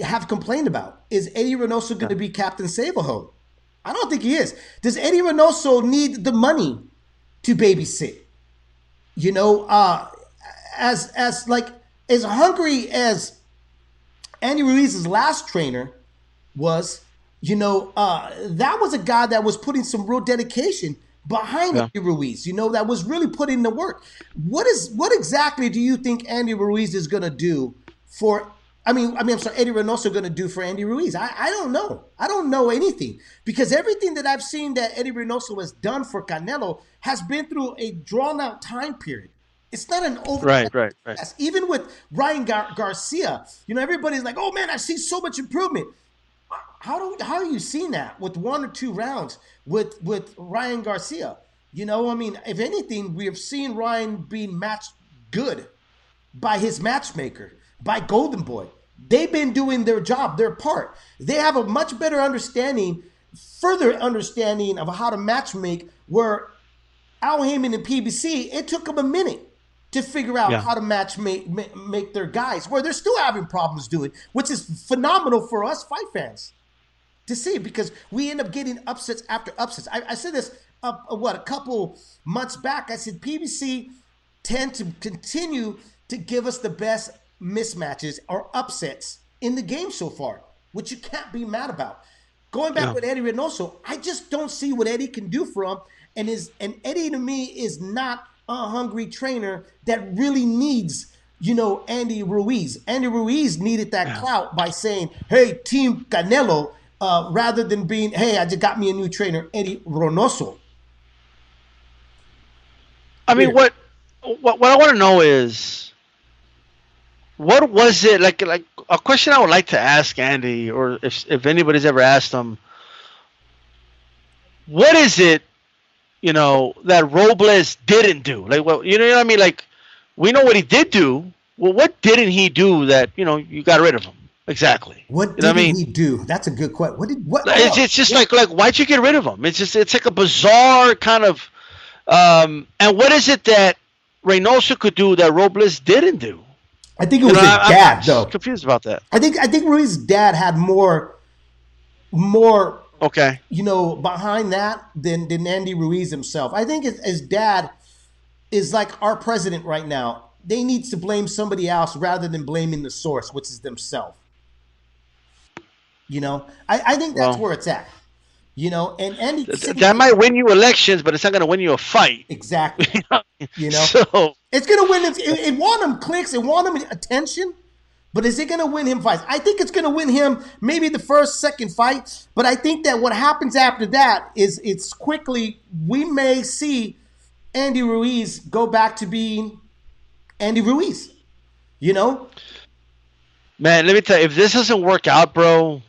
have complained about is Eddie Reynoso going to be Captain Save-A-Ho? I don't think he is. Does Eddie Reynoso need the money to babysit? You know, uh, as as like as hungry as Andy Ruiz's last trainer was, you know, uh, that was a guy that was putting some real dedication behind Yeah. Andy Ruiz. You know, that was really putting the work. What is what exactly do you think Andy Ruiz is going to do for? I mean, I mean, I'm sorry, Eddie Reynoso going to do for Andy Ruiz? I, I don't know. I don't know anything because everything that I've seen that Eddie Reynoso has done for Canelo has been through a drawn out time period. It's not an over Right, right, right. Even with Ryan Gar- Garcia, you know, everybody's like, "Oh man, I see so much improvement." How do how are you seeing that with one or two rounds with with Ryan Garcia? You know, I mean, if anything, we have seen Ryan being matched good by his matchmaker, by Golden Boy. They've been doing their job, their part. They have a much better understanding, further understanding of how to matchmake. Where Al Haymon and PBC, it took them a minute to figure out Yeah. how to match make, make, make their guys, where they're still having problems doing, which is phenomenal for us fight fans to see because we end up getting upsets after upsets. I, I said this uh, what a couple months back. I said PBC tend to continue to give us the best mismatches or upsets in the game so far, which you can't be mad about. Going back Yeah. with Eddie Reynoso, I just don't see what Eddie can do for him. And is and Eddie to me is not a hungry trainer that really needs, you know, Andy Ruiz. Andy Ruiz needed that clout by saying, "Hey, Team Canelo," uh, rather than being, "Hey, I just got me a new trainer, Eddie Reynoso. I mean, what what what I want to know is what was it like? Like a question I would like to ask Andy, or if if anybody's ever asked him, what is it, you know, that Robles didn't do? Like, well, you know what I mean? Like, we know what he did do. Well, what didn't he do that you know you got rid of him? Exactly. What You did know what I mean? he do? That's a good question. What did what? It's, it's just like like why'd you get rid of him? It's just it's like a bizarre kind of um and what is it that Reynoso could do that Robles didn't do? I think it You was know, his I- I'm dad, though. confused about that. I think I think Ruiz's dad had more, more Okay. you know, behind that than than Andy Ruiz himself. I think his, his dad is like our president right now. They need to blame somebody else rather than blaming the source, which is themselves. You know, I, I think that's Well- where it's at. You know, and Andy Th- That might win you elections, but it's not going to win you a fight. exactly. You know, So it's gonna win. It, it, it won him clicks. It won him attention. But is it going to win him fights? I think it's going to win him maybe the first, second fight. But I think that what happens after that is it's quickly we may see Andy Ruiz go back to being Andy Ruiz. You know, man, let me tell you, if this doesn't work out, bro,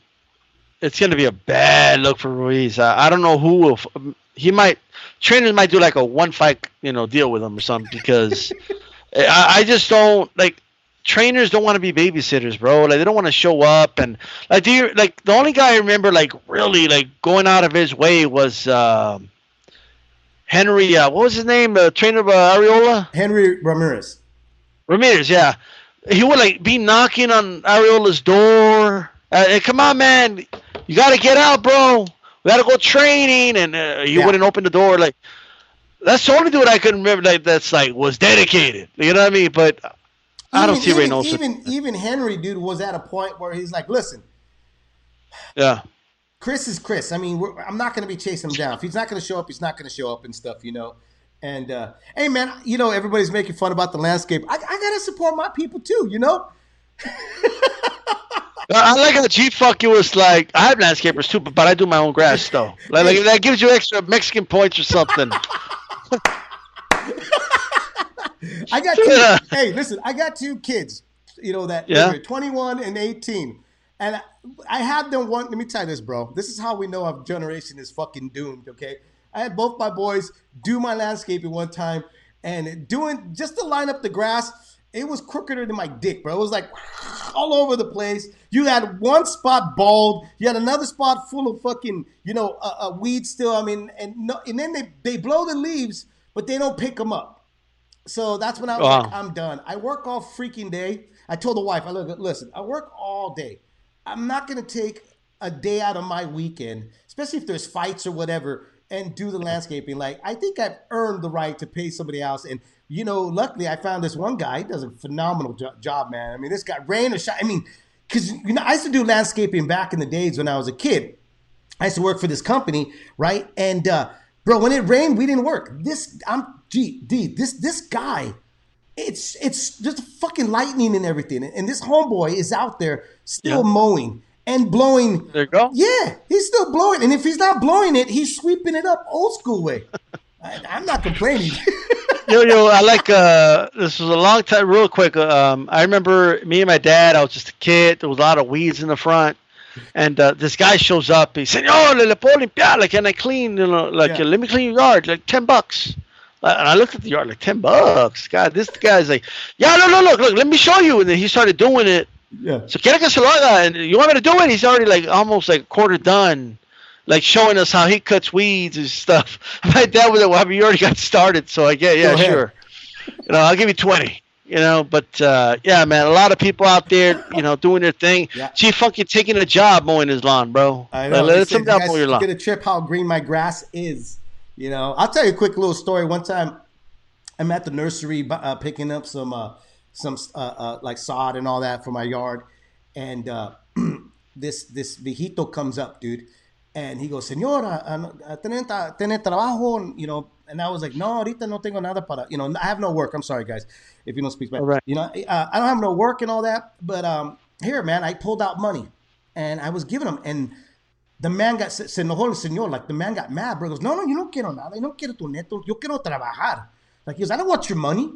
it's going to be a bad look for Ruiz. I, I don't know who will. f- He might trainers might do like a one fight, you know, deal with him or something because I, I just don't like trainers don't want to be babysitters, bro. Like they don't want to show up and like do you like the only guy I remember like really like going out of his way was um Henry. Uh, what was his name? The trainer of uh, Arreola. Henry Ramirez. Ramirez, yeah. He would like be knocking on Arreola's door. Uh, hey, come on, man, you gotta get out, bro. We gotta go training, and uh, he Yeah. wouldn't open the door. Like that's the only dude I can remember like that's like was dedicated. You know what I mean? But I don't see even, Reynoso. Even even Henry, dude, was at a point where he's like, listen, yeah, Chris is Chris. I mean, we're, I'm not going to be chasing him down. If he's not going to show up, he's not going to show up and stuff, you know. And uh, hey, man, you know everybody's making fun about the landscape. I, I got to support my people too, you know. I I like how G fuck you was like I have landscapers too, but, but I do my own grass though. Like, like that gives you extra Mexican points or something. I got two. hey, listen, I got two kids, you know that Yeah. they're 21 and 18, and I, I had them one. Let me tell you this, bro. This is how we know our generation is fucking doomed. Okay, I had both my boys do my landscaping one time, and doing just to line up the grass. It was crookeder than my dick, bro. It was like all over the place. You had one spot bald, you had another spot full of fucking, you know, uh, uh, weed still. I mean, and no, and then they they blow the leaves, but they don't pick them up. So that's when I was Wow. like, I'm done. I work all freaking day. I told the wife, I look, listen, I work all day. I'm not gonna take a day out of my weekend, especially if there's fights or whatever, and do the landscaping. Like I think I've earned the right to pay somebody else. And you know, luckily I found this one guy. He does a phenomenal jo- job, man. I mean, this guy rain or shine. I mean, because you know, I used to do landscaping back in the days when I was a kid. I used to work for this company, right? And uh, bro, when it rained, we didn't work. This I'm gee, D, this this guy, it's it's just fucking lightning and everything. And this homeboy is out there still Yeah. mowing and blowing. There you go. Yeah, he's still blowing. And if he's not blowing it, he's sweeping it up old school way. I, I'm not complaining. yo, yo, I like. Uh, this was a long time. Real quick. Um, I remember me and my dad. I was just a kid. There was a lot of weeds in the front, and uh, this guy shows up. He said, "Oh, le, le puedo limpiar. Like, can I clean? You know, like, Yeah. let me clean your yard. Like, ten bucks." Uh, And I looked at the yard, like ten bucks. God, this guy's like, "Yeah, no, no, look, look, let me show you." And then he started doing it. yeah. So quiere que se lo haga, and you want me to do it? He's already like almost like quarter done, like showing us how he cuts weeds and stuff. My dad was like, "Well, you already got started, so I get, yeah, Go sure. You know, I'll give you twenty. You know, but uh, yeah, man, a lot of people out there, you know, doing their thing. Yeah. Chief Funky taking a job mowing his lawn, bro. I Like, let He some guy mow your lawn. get a trip how green my grass is. You know, I'll tell you a quick little story. One time, I'm at the nursery uh, picking up some uh, some uh, uh, like sod and all that for my yard, and uh, this this viejito comes up, dude, and he goes, "Señora, uh, no- uh, tiene, trabajo?" You know, and I was like, "No, ahorita no tengo nada para." You know, I have no work. I'm sorry, guys, if you don't speak Spanish. Right. You know, uh, I don't have no work and all that, but um, here, man, I pulled out money, and I was giving him, and the man got se, enojó el señor. Like the man got mad, bro. He goes, no, no, yo no quiero nada. Yo no quiero tu neto. Yo quiero trabajar. Like he goes, I don't want your money.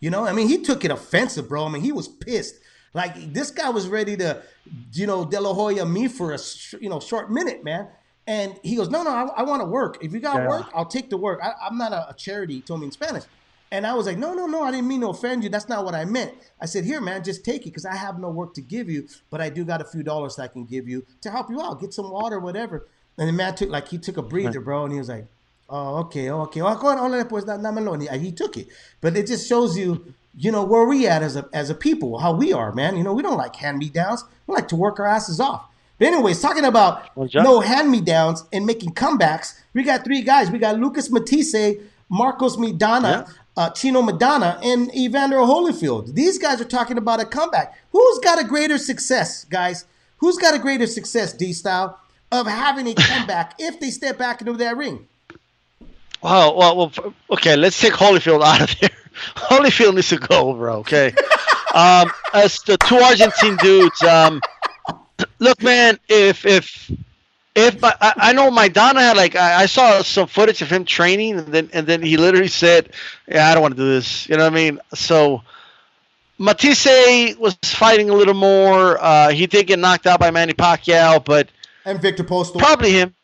You know, I mean, he took it offensive, bro. I mean, he was pissed. Like this guy was ready to, you know, De La Hoya me for a sh- you know short minute, man. And he goes, no, no, I, I want to work. If you got Yeah. work, I'll take the work. I, I'm not a, a charity. He told me in Spanish. And I was like, no, no, no, I didn't mean to offend you. That's not what I meant. I said, here, man, just take it because I have no work to give you, but I do got a few dollars that I can give you to help you out. Get some water, whatever. And the man took, like, he took a breather, bro, and he was like, oh, okay, oh, okay. Oh, go on, pues, dá- dámelo. And he took it. But it just shows you, you know, where we at as a, as a people, how we are, man. You know, we don't like hand-me-downs. We like to work our asses off. But anyways, talking about Well, no hand-me-downs and making comebacks, we got three guys. We got Lucas Matthysse, Marcos Maidana, uh, Chino Maidana, and Evander Holyfield. These guys are talking about a comeback. Who's got a greater success, guys? Who's got a greater success, D-Style, of having a comeback if they step back into that ring? Wow. Well, well, okay. Let's take Holyfield out of there. Holyfield needs to go, bro. Okay. um, as the two Argentine dudes, um, look, man. If if if my, I, I know Maidana had like I, I saw some footage of him training, and then and then he literally said, "Yeah, I don't want to do this." You know what I mean? So. Matthysse was fighting a little more. Uh, he did get knocked out by Manny Pacquiao, but And Viktor Postol. probably him.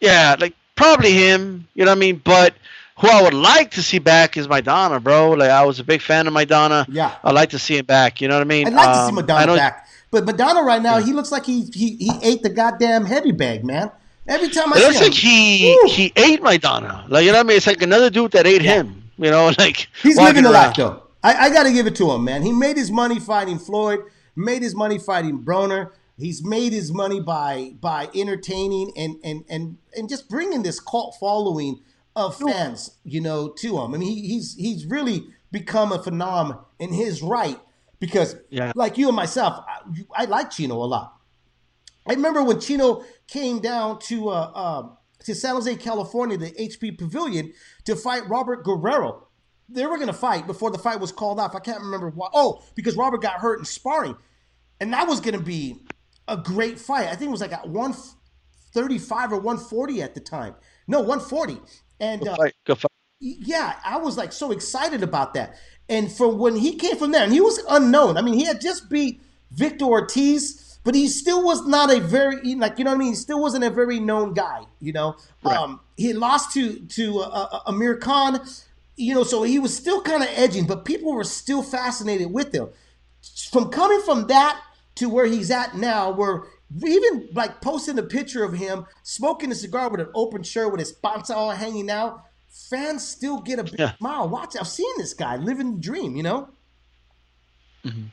Yeah, like probably him. You know what I mean? But who I would like to see back is Maidana, bro. Like I was a big fan of Maidana. Yeah. I'd like to see him back. You know what I mean? I'd like to see Um, Maidana back. But Maidana right now, he looks like he, he he ate the goddamn heavy bag, man. Every time I It looks see him, like he Woo. he ate Maidana. Like you know what I mean? It's like another dude that ate him. You know, like He's living the around. life, though. I, I got to give it to him, man. He made his money fighting Floyd, made his money fighting Broner. He's made his money by by entertaining and and and and just bringing this cult following of fans, you know, to him. I mean, he, he's he's really become a phenom in his right because, Yeah. like you and myself, I, I like Chino a lot. I remember when Chino came down to uh, uh, to San Jose, California, the HP Pavilion to fight Robert Guerrero. They were going to fight before the fight was called off. I can't remember why. Oh, because Robert got hurt in sparring, and that was going to be a great fight. I think it was like at one thirty-five or one forty at the time. No, one forty. And uh, Fight, yeah, I was like so excited about that. And from when he came from there, and he was unknown. I mean, he had just beat Victor Ortiz, but he still was not a very like you know what I mean. He still wasn't a very known guy. You know, Right. um, he lost to to uh, uh, Amir Khan. you know, so he was still kind of edging, but people were still fascinated with him. From coming from that to where he's at now, where even like posting a picture of him smoking a cigar with an open shirt with his sponsor all hanging out, fans still get a big Yeah. smile. Watch, I've seen this guy living the dream, you know? Mm-hmm.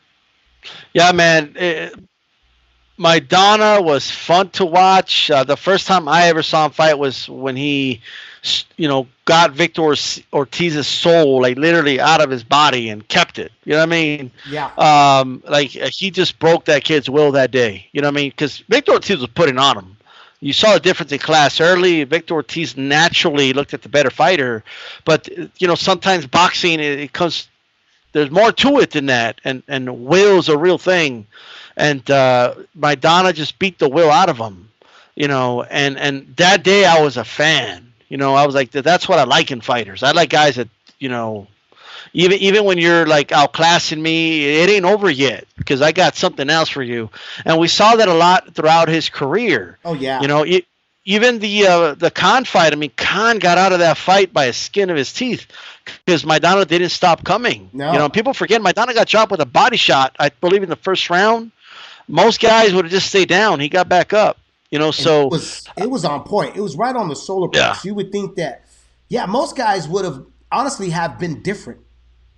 Yeah, man. It, Maidana was fun to watch. Uh, the first time I ever saw him fight was when he, you know, got Victor Ortiz- Ortiz's soul, like literally out of his body and kept it. You know what I mean? Yeah. Um, like uh, he just broke that kid's will that day. You know what I mean? Because Victor Ortiz was putting on him. You saw the difference in class early. Victor Ortiz naturally looked at the better fighter, but you know sometimes boxing it, it comes. There's more to it than that, and and will's a real thing, and uh, Maidana just beat the will out of him, you know. And and that day I was a fan. You know, I was like, that's what I like in fighters. I like guys that you know even even when you're like outclassing me, it ain't over yet because I got something else for you. And we saw that a lot throughout his career. Oh, yeah. You know, e even the uh, the Khan fight. I mean, Khan got out of that fight by a skin of his teeth because Maidana didn't stop coming. No. You know, people forget Maidana got dropped with a body shot. I believe in the first round. Most guys would have just stayed down. He got back up. You know, so it was it was on point. It was right on the solar plexus. Yeah. You would think that, yeah, most guys would have honestly have been different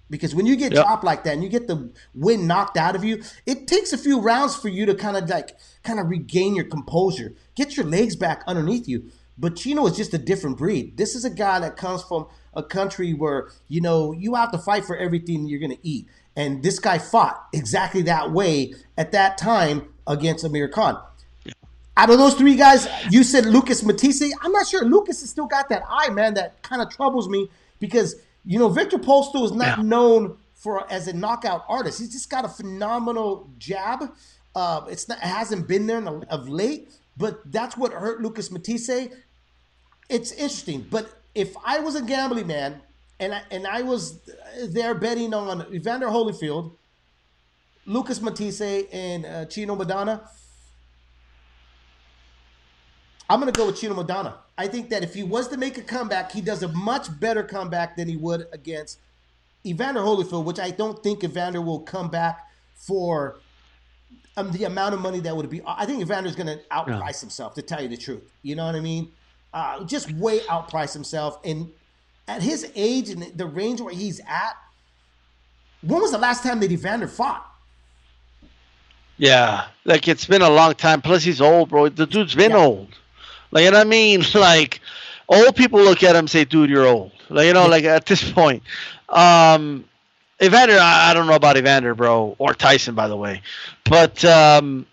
because when you get Yep. dropped like that and you get the wind knocked out of you, it takes a few rounds for you to kind of like kind of regain your composure, get your legs back underneath you. But Chino is just a different breed. This is a guy that comes from a country where you know you have to fight for everything you're going to eat, and this guy fought exactly that way at that time against Amir Khan. Out of those three guys, you said Lucas Matthysse. I'm not sure. Lucas has still got that eye, man. That kind of troubles me because you know Viktor Postol is not Yeah. known for as a knockout artist. He's just got a phenomenal jab. Uh, it's not. It hasn't been there the, of late, but that's what hurt Lucas Matthysse. It's interesting, but if I was a gambling man and I, and I was there betting on Evander Holyfield, Lucas Matthysse, and uh, Chino Maidana. I'm going to go with Chino Maidana. I think that if he was to make a comeback, he does a much better comeback than he would against Evander Holyfield, which I don't think Evander will come back for um, the amount of money that would be. I think Evander's going to outprice himself, to tell you the truth. You know what I mean? Uh, just way outprice himself. And at his age and the range where he's at, when was the last time that Evander fought? Yeah, like it's been a long time. Plus, he's old, bro. The dude's been Yeah. old. Like, you know what I mean? Like, old people look at him and say, "Dude, you're old." Like, you know, like at this point, um, Evander. I, I don't know about Evander, bro, or Tyson, by the way, but um,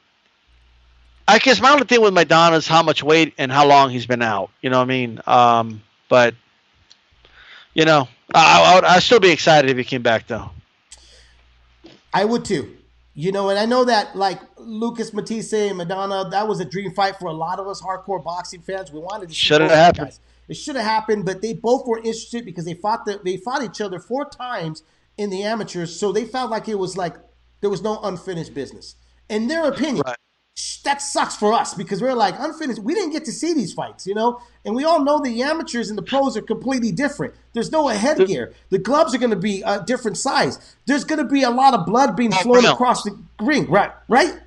I guess my only thing with Maidana is how much weight and how long he's been out. You know what I mean? Um, but you know, I, I would I'd still be excited if he came back, though. I would too. You know, and I know that like Lucas Matthysse and Maidana, that was a dream fight for a lot of us hardcore boxing fans. We wanted to Shoulda happened. guys. It should have happened, but they both were interested because they fought the, they fought each other four times in the amateurs, so they felt like it was like there was no unfinished business. In their opinion, Right. Sh- that sucks for us because we're like unfinished. We didn't get to see these fights, you know, and we all know the amateurs and the pros are completely different. There's no headgear. The gloves are going to be a different size. There's going to be a lot of blood being oh, flown across the ring. Right, right.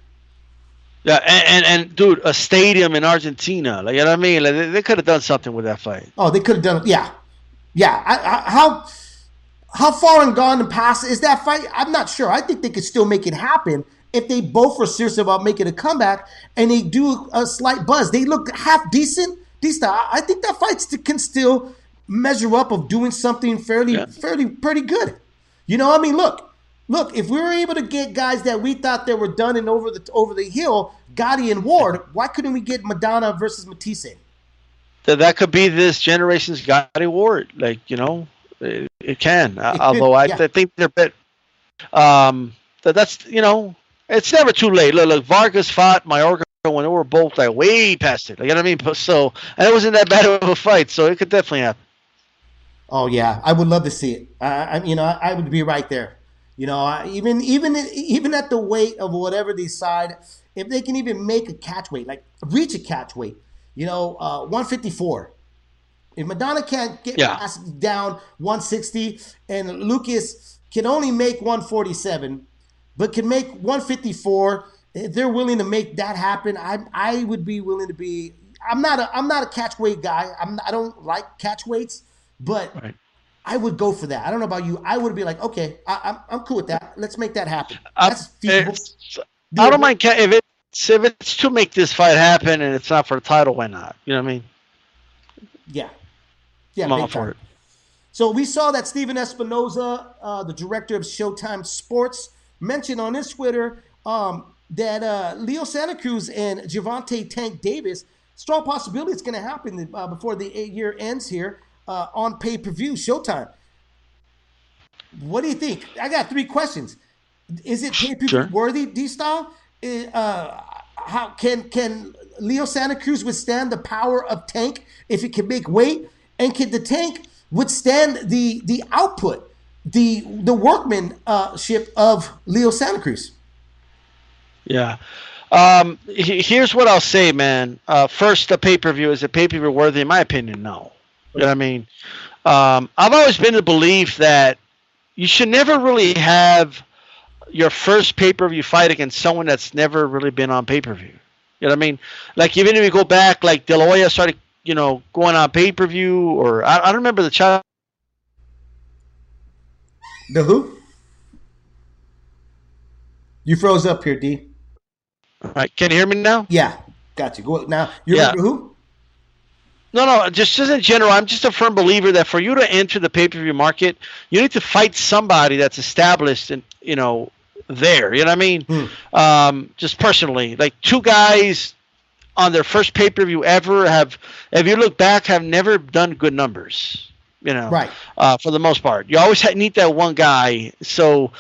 Yeah, and, and, and dude, a stadium in Argentina, like you know what I mean? Like, they, they could have done something with that fight. Oh, they could have done it. Yeah, yeah. I, I, how how far and gone and past is that fight? I'm not sure. I think they could still make it happen if they both were serious about making a comeback and they do a slight buzz. They look half decent. Decent. I think that fight st- can still measure up of doing something fairly, Yeah. fairly, pretty good. You know, I mean, look, look. If we were able to get guys that we thought that were done and over the over the hill, Gatti and Ward, why couldn't we get Maidana versus Matthysse? That that could be this generation's Gatti Ward. Like you know, it, it can. Could, although I, yeah. I think they're a bit. Um, that that's you know, it's never too late. Look, look Vargas fought Mayorga when they were both like way past it. Like you know what I mean? So and it wasn't that bad of a fight, so it could definitely happen. Oh yeah, I would love to see it. I, I you know, I, would be right there. You know, I, even even even at the weight of whatever they decide, if they can even make a catch weight, like reach a catch weight, you know, uh, 154. If Maidana can't get Yeah. past down 160 and Lucas can only make 147, but can make 154, if they're willing to make that happen, I I would be willing to be. I'm not a I'm not a catch weight guy. I'm I don't like catch weights, but Right. I would go for that. I don't know about you. I would be like, okay, I, I'm I'm cool with that. Let's make that happen. Uh, That's feasible. I don't mind if it's if it's to make this fight happen and it's not for the title. Why not? You know what I mean? Yeah, yeah, I'm all for it. So we saw that Stephen Espinoza, uh, the director of Showtime Sports, mentioned on his Twitter um, that uh, Leo Santa Cruz and Gervonta Tank Davis, strong possibility it's going to happen uh, before the eight year ends here uh, on pay per view Showtime. What do you think? I got three questions. Is it pay per view Sure. worthy, D style? Uh, how can can Leo Santa Cruz withstand the power of Tank if it can make weight? And can the Tank withstand the the output, the the workmanship of Leo Santa Cruz? Yeah. Um, he- here's what I'll say, man. Uh, first, the pay per view is a pay per view worthy? In my opinion, no. You know what I mean? Um, I've always been the belief that you should never really have your first pay per view fight against someone that's never really been on pay per view. You know what I mean? Like even if you go back, like De La Hoya started, you know, going on pay per view, or I, I don't remember the child. The who? You froze up here, D. All right. Can you hear me now? Yeah, got you. Go now. You Yeah. who? No, no, just, just in general, I'm just a firm believer that for you to enter the pay per view market, you need to fight somebody that's established and you know there. You know what I mean? Um, just personally, like two guys on their first pay per view ever have, if you look back, have never done good numbers. You know, Right. Uh, for the most part, you always need that one guy. So.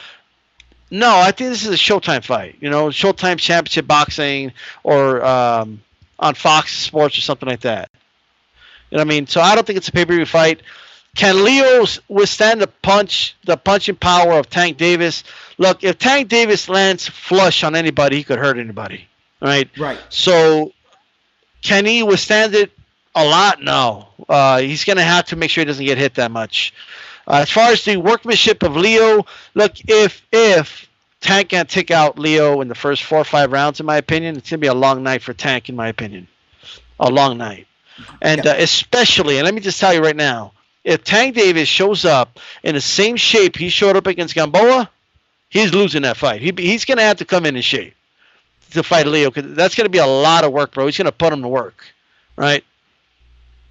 No, I think this is a Showtime fight. You know, Showtime Championship Boxing or um, on Fox Sports or something like that. You know what I mean? So I don't think it's a pay per view fight. Can Leo withstand the punch, the punching power of Tank Davis? Look, if Tank Davis lands flush on anybody, he could hurt anybody. Right? Right. So can he withstand it a lot? No. Uh, he's going to have to make sure he doesn't get hit that much. Uh, as far as the workmanship of Leo, look, if if Tank can't take out Leo in the first four or five rounds, in my opinion, it's going to be a long night for Tank, in my opinion. A long night. And Yeah. uh, especially, and let me just tell you right now, if Tank Davis shows up in the same shape he showed up against Gamboa, he's losing that fight. He, he's going to have to come in in shape to fight Leo because that's going to be a lot of work, bro. He's going to put him to work, right?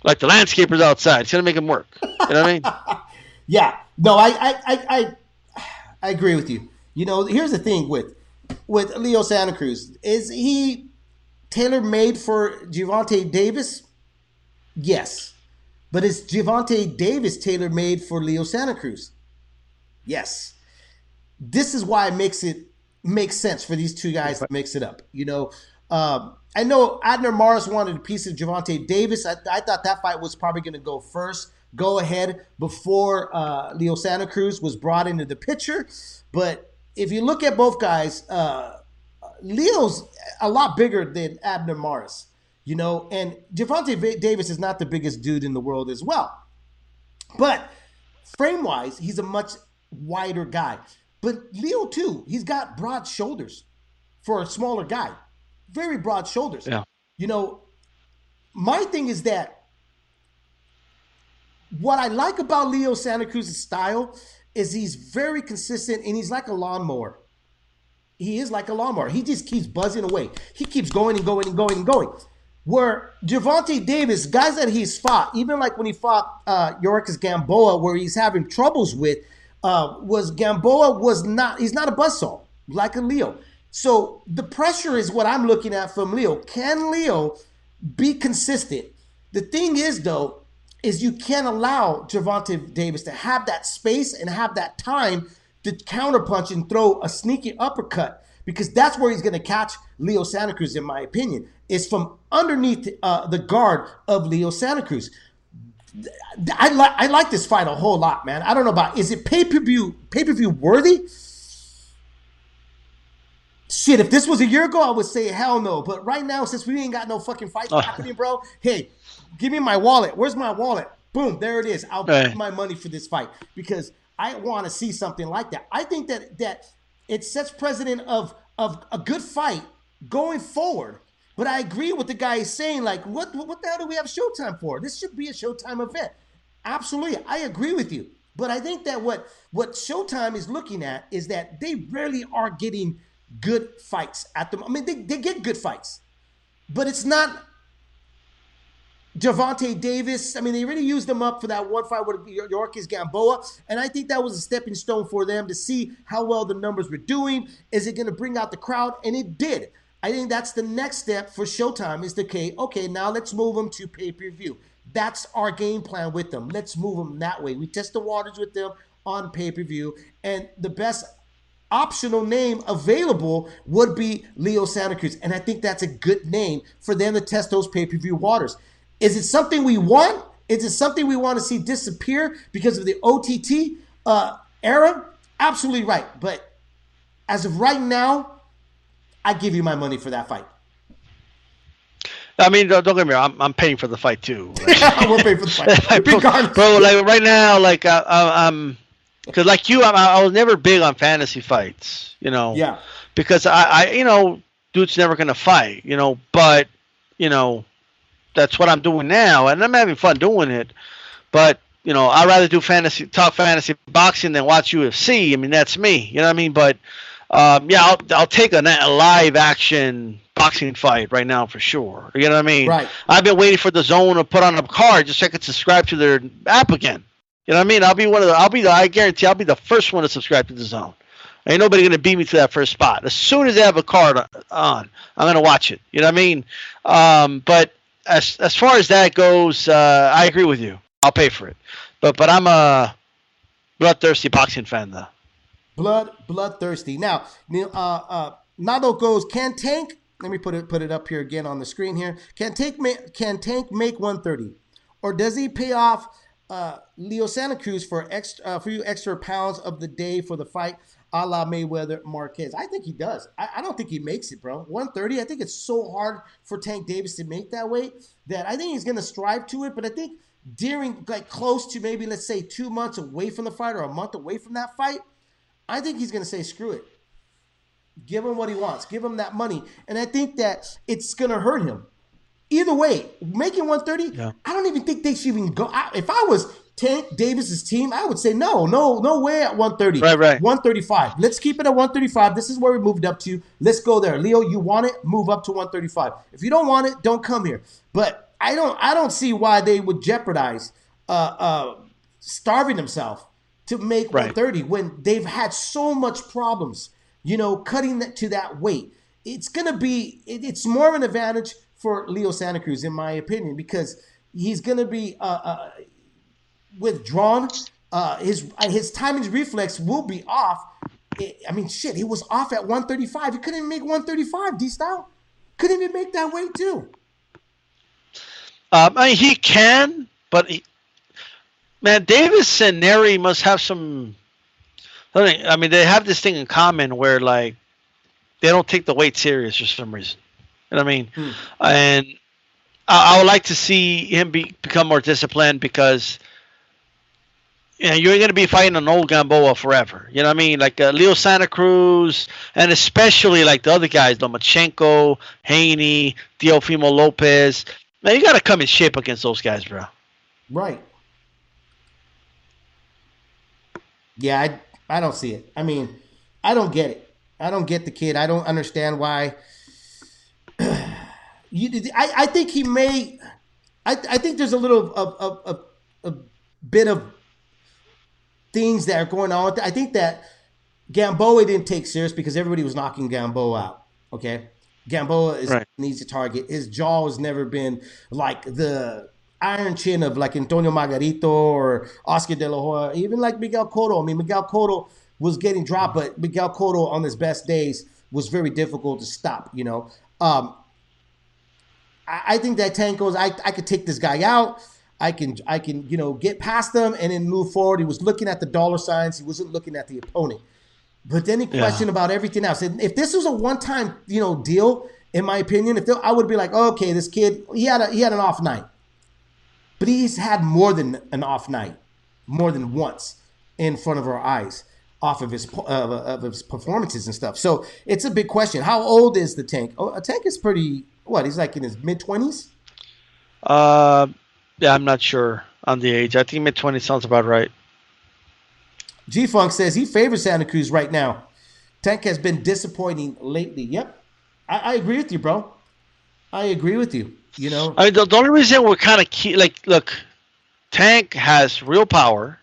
Like the landscapers outside, it's to make him work. You know what I mean? Yeah. No, I, I, I, I, I agree with you. You know, here's the thing with with Leo Santa Cruz is he tailor made for Gervonta Davis? Yes, but is Gervonta Davis tailor made for Leo Santa Cruz? Yes. This is why it makes it makes sense for these two guys to mix it up. You know, um, I know Abner Mares wanted a piece of Gervonta Davis. I, I thought that fight was probably going to go first, go ahead before uh, Leo Santa Cruz was brought into the picture. But if you look at both guys, uh, Leo's a lot bigger than Abner Mares, you know, and Gervonta Va- Davis is not the biggest dude in the world as well. But frame wise, he's a much wider guy. But Leo, too, he's got broad shoulders for a smaller guy. Very broad shoulders. Yeah. You know, my thing is that what I like about Leo Santa Cruz's style is he's very consistent and he's like a lawnmower. He is like a lawnmower. He just keeps buzzing away. He keeps going and going and going and going. Where Gervonta Davis, guys that he's fought, even like when he fought uh, Yuriorkis Gamboa, where he's having troubles with, uh, was Gamboa was not. He's not a buzzsaw like a Leo. So the pressure is what I'm looking at from Leo. Can Leo be consistent? The thing is, though, is you can't allow Gervonta Davis to have that space and have that time to counterpunch and throw a sneaky uppercut because that's where he's going to catch Leo Santa Cruz, in my opinion, is from underneath uh, the guard of Leo Santa Cruz. I like I like this fight a whole lot, man. I don't know about is it pay per view pay per view worthy? Shit, if this was a year ago, I would say hell no. But right now, since we ain't got no fucking fights Oh. happening, bro, hey, give me my wallet. Where's my wallet? Boom, there it is. I'll Right. pay my money for this fight because I want to see something like that. I think that that it sets precedent of of a good fight going forward. But I agree with the guy saying, like, what what the hell do we have Showtime for? This should be a Showtime event. Absolutely, I agree with you. But I think that what what Showtime is looking at is that they rarely are getting good fights at the. I mean, they, they get good fights, but it's not Gervonta Davis. I mean, they really used them up for that one fight with Yuriorkis Gamboa, and I think that was a stepping stone for them to see how well the numbers were doing. Is it going to bring out the crowd? And it did. I think that's the next step for Showtime. Is the okay? Okay, now let's move them to pay per view. That's our game plan with them. Let's move them that way. We test the waters with them on pay per view, and the best optional name available would be Leo Santa Cruz. And I think that's a good name for them to test those pay per view waters. Is it something we want? Is it something we want to see disappear because of the OTT uh, era? Absolutely right. But as of right now, I give you my money for that fight. I mean, don't, get me wrong. I'm, I'm paying for the fight too. I will pay for the fight. bro, Regardless. bro, like right now, like I, I'm, because like you, I'm, I was never big on fantasy fights. You know. Yeah. Because I, I, you know, dude's never gonna fight. You know, but you know, that's what I'm doing now, and I'm having fun doing it. But you know, I'd rather do fantasy, talk fantasy boxing than watch UFC. I mean, that's me. You know what I mean? But um, yeah, I'll, I'll take a, a live action boxing fight right now for sure. You know what I mean? Right. I've been waiting for DAZN to put on a card just so I could subscribe to their app again. You know what I mean? I'll be one of the. I'll be the. I guarantee I'll be the first one to subscribe to DAZN. Ain't nobody gonna beat me to that first spot. As soon as they have a card on, I'm gonna watch it. You know what I mean? Um, but as as far as that goes, uh, I agree with you. I'll pay for it. But but I'm a bloodthirsty boxing fan though. blood bloodthirsty. Now, uh, uh, Nado goes. Can Tank? Let me put it put it up here again on the screen here. Can Tank make can Tank make 130, or does he pay off uh, Leo Santa Cruz for extra uh, few extra pounds of the day for the fight? A la Mayweather Marquez. I think he does. I, I don't think he makes it, bro. 130. I think it's so hard for Tank Davis to make that weight that I think he's gonna strive to it. But I think during like close to maybe let's say two months away from the fight or a month away from that fight, I think he's going to say, screw it. Give him what he wants. Give him that money. And I think that it's going to hurt him. Either way, making 130, Yeah. I don't even think they should even go. I, if I was Tank Davis's team, I would say, no, no, no way at 130. Right, right. 135. Let's keep it at 135. This is where we moved up to. Let's go there. Leo, you want it? Move up to 135. If you don't want it, don't come here. But I don't I don't see why they would jeopardize uh uh starving themselves to make Right. 130 when they've had so much problems, you know, cutting that to that weight. It's gonna be it, it's more of an advantage for Leo Santa Cruz, in my opinion, because he's gonna be uh, uh withdrawn. Uh, his uh, his timing reflex will be off. I I mean, shit, he was off at 135. He couldn't even make 135. D style couldn't even make that weight too. Um, I mean, he can, but he, man, Davis and Nery must have some. I mean, they have this thing in common where like they don't take the weight serious for some reason. You know what I mean? And I, I would like to see him be become more disciplined because. You know, you're going to be fighting an old Gamboa forever. You know what I mean? Like uh, Leo Santa Cruz, and especially like the other guys, Lomachenko, Haney, Teofimo Lopez. Man, you got to come in shape against those guys, bro. Right. Yeah, I I don't see it. I mean, I don't get it. I don't get the kid. I don't understand why. You, I, I think he may. I, I think there's a little of a, a, a bit of things that are going on. I think that Gamboa didn't take serious because everybody was knocking Gamboa out. Okay, Gamboa is Right. an easy target. His jaw has never been like the iron chin of like Antonio Margarito or Oscar De La Hoya, even like Miguel Cotto. I mean, Miguel Cotto was getting dropped, but Miguel Cotto on his best days was very difficult to stop. You know, um, I, think that Tank goes. I I could take this guy out. I can I can you know get past them and then move forward. He was looking at the dollar signs. He wasn't looking at the opponent. But then he questioned about everything else. And if this was a one-time, you know, deal, in my opinion, if I would be like, oh, okay, this kid, he had a, he had an off night, but he's had more than an off night, more than once in front of our eyes, off of his uh, of his performances and stuff. So it's a big question. How old is the tank? Oh, a tank is pretty. What he's like in his mid twenties. Uh, yeah, I'm not sure on the age. I think mid twenties sounds about right. G Funk says he favors Santa Cruz right now. Tank has been disappointing lately. Yep, I, I agree with you, bro. I agree with you. You know, I mean, the, the only reason we're kind of key, like, look, Tank has real power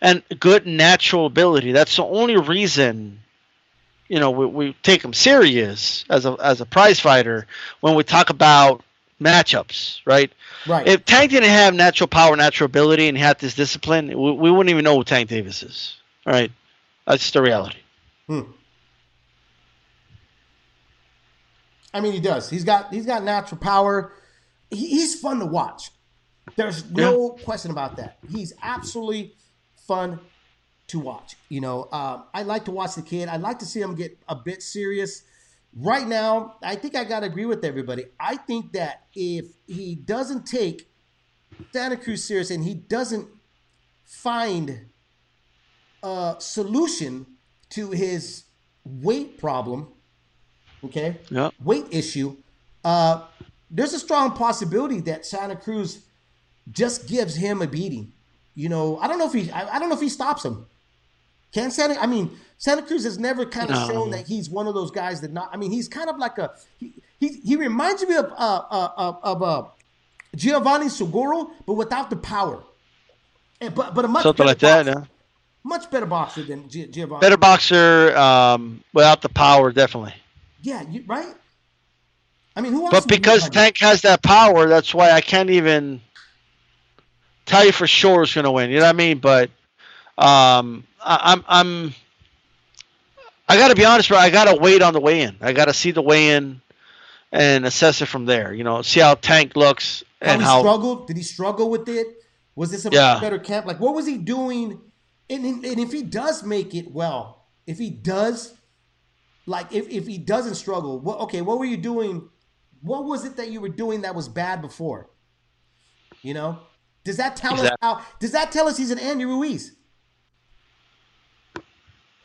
and good natural ability. That's the only reason, you know, we, we take him serious as a as a prize fighter when we talk about matchups, right? right? If Tank didn't have natural power, natural ability, and he had this discipline, we, we wouldn't even know who Tank Davis is. All right, that's the reality. Hmm. I mean, he does. He's got he's got natural power. He, he's fun to watch. There's no question about that. He's absolutely fun to watch. You know, uh, I like to watch the kid. I like to see him get a bit serious. Right now, I think I got to agree with everybody. I think that if he doesn't take Santa Cruz serious and he doesn't find a solution to his weight problem, okay, Yeah. weight issue, uh, there's a strong possibility that Santa Cruz just gives him a beating. You know, I don't know if he, I, I don't know if he stops him. Can Santa? I mean, Santa Cruz has never kind of No. shown that he's one of those guys that not. I mean, he's kind of like a he. He, he reminds me of uh, uh, uh, of uh, Giovani Segura, but without the power. And, but but a much Something better like that. boxer, Yeah. much better boxer than Gi- Giovanni. Better boxer um, without the power, definitely. yeah, you, right. I mean, who else? But because? Tank has that power, that's why I can't even tell you for sure who's going to win. You know what I mean? But um, I'm I'm I got to be honest, bro. I got to wait on the weigh-in. I got to see the weigh-in and assess it from there. You know, see how Tank looks how and he how struggled? Did he struggle with it? Was this a Yeah. better camp? Like, what was he doing? And, and and if he does make it well, if he does, like, if, if he doesn't struggle, what? Okay, what were you doing? What was it that you were doing that was bad before? You know, does that tell us how? Does that tell us he's an Andy Ruiz?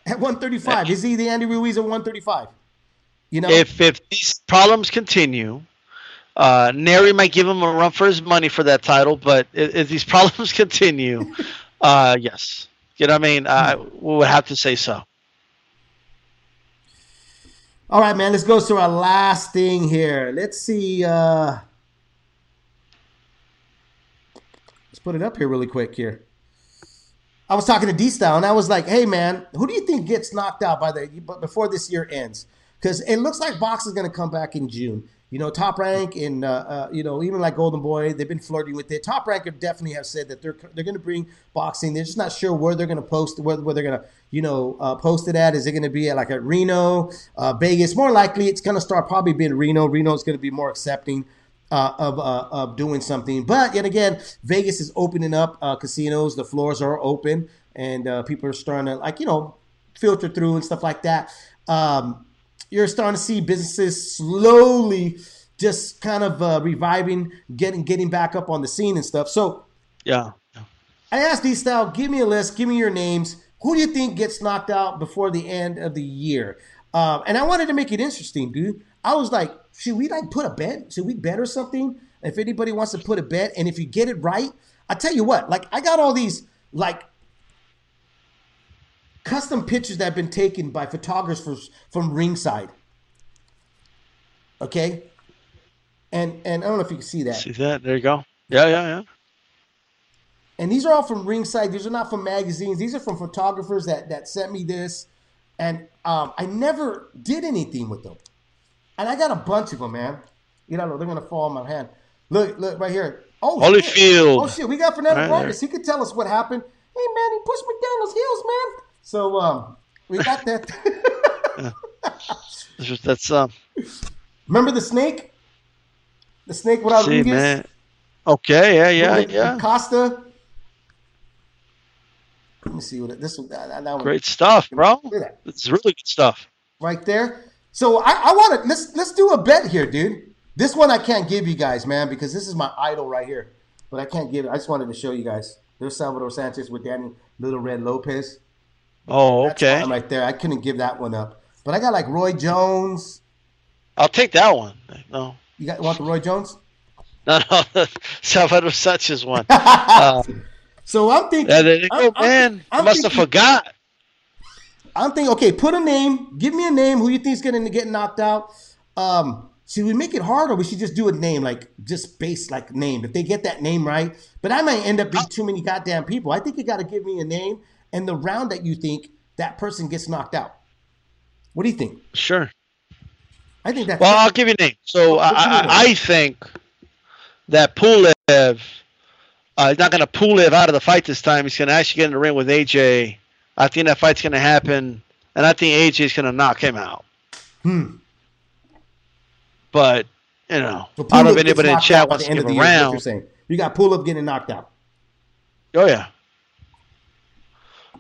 At 135, is he the Andy Ruiz at 135? You know, if if these problems continue, uh, Nery might give him a run for his money for that title. But if, if these problems continue, uh, yes, you know what I mean. I we would have to say so. All right, man. Let's go to our last thing here. Let's see. Uh, let's put it up here really quick. Here, I was talking to D Style, and I was like, "Hey, man, who do you think gets knocked out by the before this year ends? Because it looks like Box is going to come back in June. You know, Top Rank and uh, uh, you know even like Golden Boy, they've been flirting with it. Top Rank have definitely have said that they're they're going to bring boxing. They're just not sure where they're going to post where, where they're going to you know uh, post it at. Is it going to be at like at Reno, uh, Vegas? More likely, it's going to start probably being Reno. Reno is going to be more accepting. Uh, of, uh, of doing something, but yet again, Vegas is opening up uh, casinos. The floors are open, and uh, people are starting to like you know filter through and stuff like that. Um, you're starting to see businesses slowly just kind of uh, reviving, getting getting back up on the scene and stuff. So Yeah. I asked D Style, give me a list, give me your names. Who do you think gets knocked out before the end of the year? Um, and I wanted to make it interesting, dude. I was like, should we like put a bet? Should we bet or something? If anybody wants to put a bet, and if you get it right, I tell you what, like I got all these like custom pictures that have been taken by photographers from ringside. Okay, and and I don't know if you can see that. See that? There you go. Yeah, yeah, yeah. And these are all from ringside. These are not from magazines. These are from photographers that that sent me this, and um, I never did anything with them. And I got a bunch of them, man. You know, they're gonna fall in my hand. Look, look right here. Oh, shit. Holyfield. Oh shit, we got Fernando Vargas. He could tell us what happened. Hey man, he pushed me down those hills, man. So um, we got that. That's just- That's um. Remember the snake? The snake without See, Rodriguez? man. Okay. Yeah, yeah, with yeah. Costa. Let me see what it, this one. That, that one Great stuff, bro. Look at that. It's really good stuff. right there. So I, I want to let's let's do a bet here, dude. This one I can't give you guys, man, because this is my idol right here. But I can't give it. I just wanted to show you guys. There's Salvador Sanchez with Danny Little Red Lopez. Oh, okay. right there. I couldn't give that one up. But I got like Roy Jones. I'll take that one. No, You got want the Roy Jones? no, no. Salvador Sanchez one. Uh, So I'm thinking. yeah, there you go, I'm- man. I'm I must have forgot. I'm thinking, okay, put a name. Give me a name. Who you think's going to get knocked out? Um, should we make it hard, or we should just do a name, like just base like name? If they get that name right, but I might end up being too many goddamn people. I think you got to give me a name and the round that you think that person gets knocked out. What do you think? Sure. I think that's Well, I'll give you a name. So I. I, I think that Pulev uh, is not going to Pulev out of the fight this time. He's going to actually get in the ring with AJ. I think that fight's going to happen, and I think AJ is going to knock him out. Hmm. But you know, So I don't know if anybody in chat wants to give of a year, round. You're saying you got Pulev getting knocked out. Oh yeah.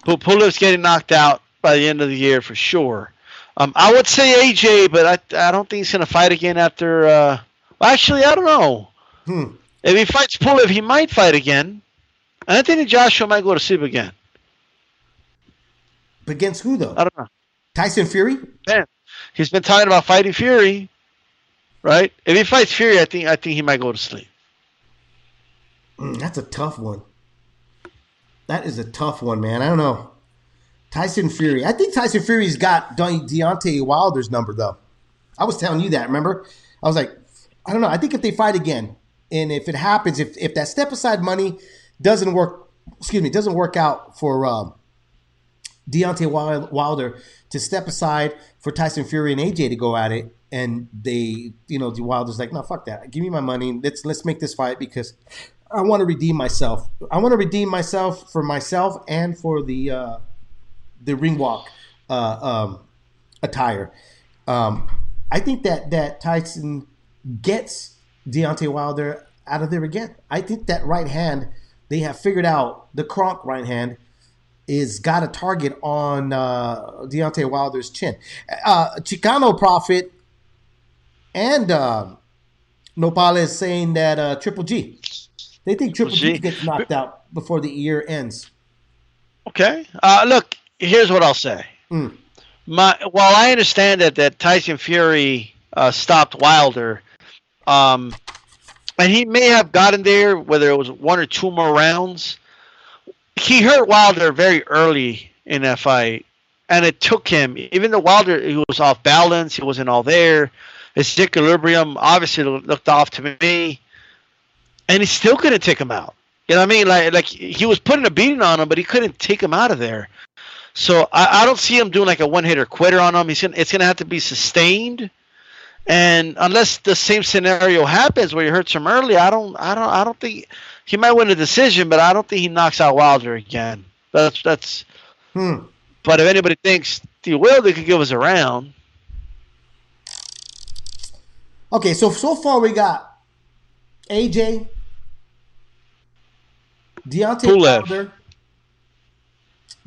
Pu- Pulev's getting knocked out by the end of the year for sure. Um, I would say AJ, but I I don't think he's going to fight again after. Uh, well, actually, I don't know. Hmm. If he fights Pulev, he might fight again. And I think Joshua might go to sleep again. Against who though? I don't know. Tyson Fury? Man, he's been talking about fighting Fury, right? If he fights Fury, I think I think he might go to sleep. Mm, that's a tough one. That is a tough one, man. I don't know. Tyson Fury. I think Tyson Fury's got De- Deontay Wilder's number, though. I was telling you that, remember? I was like, I don't know. I think if they fight again, and if it happens, if if that step aside money doesn't work, excuse me, doesn't work out for um, Deontay Wilder to step aside for Tyson Fury and AJ to go at it, and they, you know, Wilder's like, no, fuck that. Give me my money. Let's let's make this fight because I want to redeem myself. I want to redeem myself for myself and for the uh, the ring walk uh, um, attire. Um, I think that that Tyson gets Deontay Wilder out of there again. I think that right hand they have figured out the Kronk right hand is got a target on uh, Deontay Wilder's chin. Uh, Chicano Prophet and uh, Nopal is saying that uh, Triple G. They think Triple G G. gets knocked out before the year ends. Okay. Uh, look, here's what I'll say. Mm. My while I understand that that Tyson Fury uh, stopped Wilder, um, and he may have gotten there whether it was one or two more rounds. He hurt Wilder very early in that fight, and it took him. Even though Wilder he was off balance, he wasn't all there. His equilibrium obviously looked off to me, and he still couldn't take him out. You know what I mean? Like like he was putting a beating on him, but he couldn't take him out of there. So I, I don't see him doing like a one hitter quitter on him. He's gonna, it's gonna have to be sustained, and unless the same scenario happens where he hurts him early, I don't I don't I don't think he might win a decision, but I don't think he knocks out Wilder again. That's that's. Hmm. But if anybody thinks he will, they could give us a round. Okay, so so far we got AJ, Deontay Pulev. Wilder,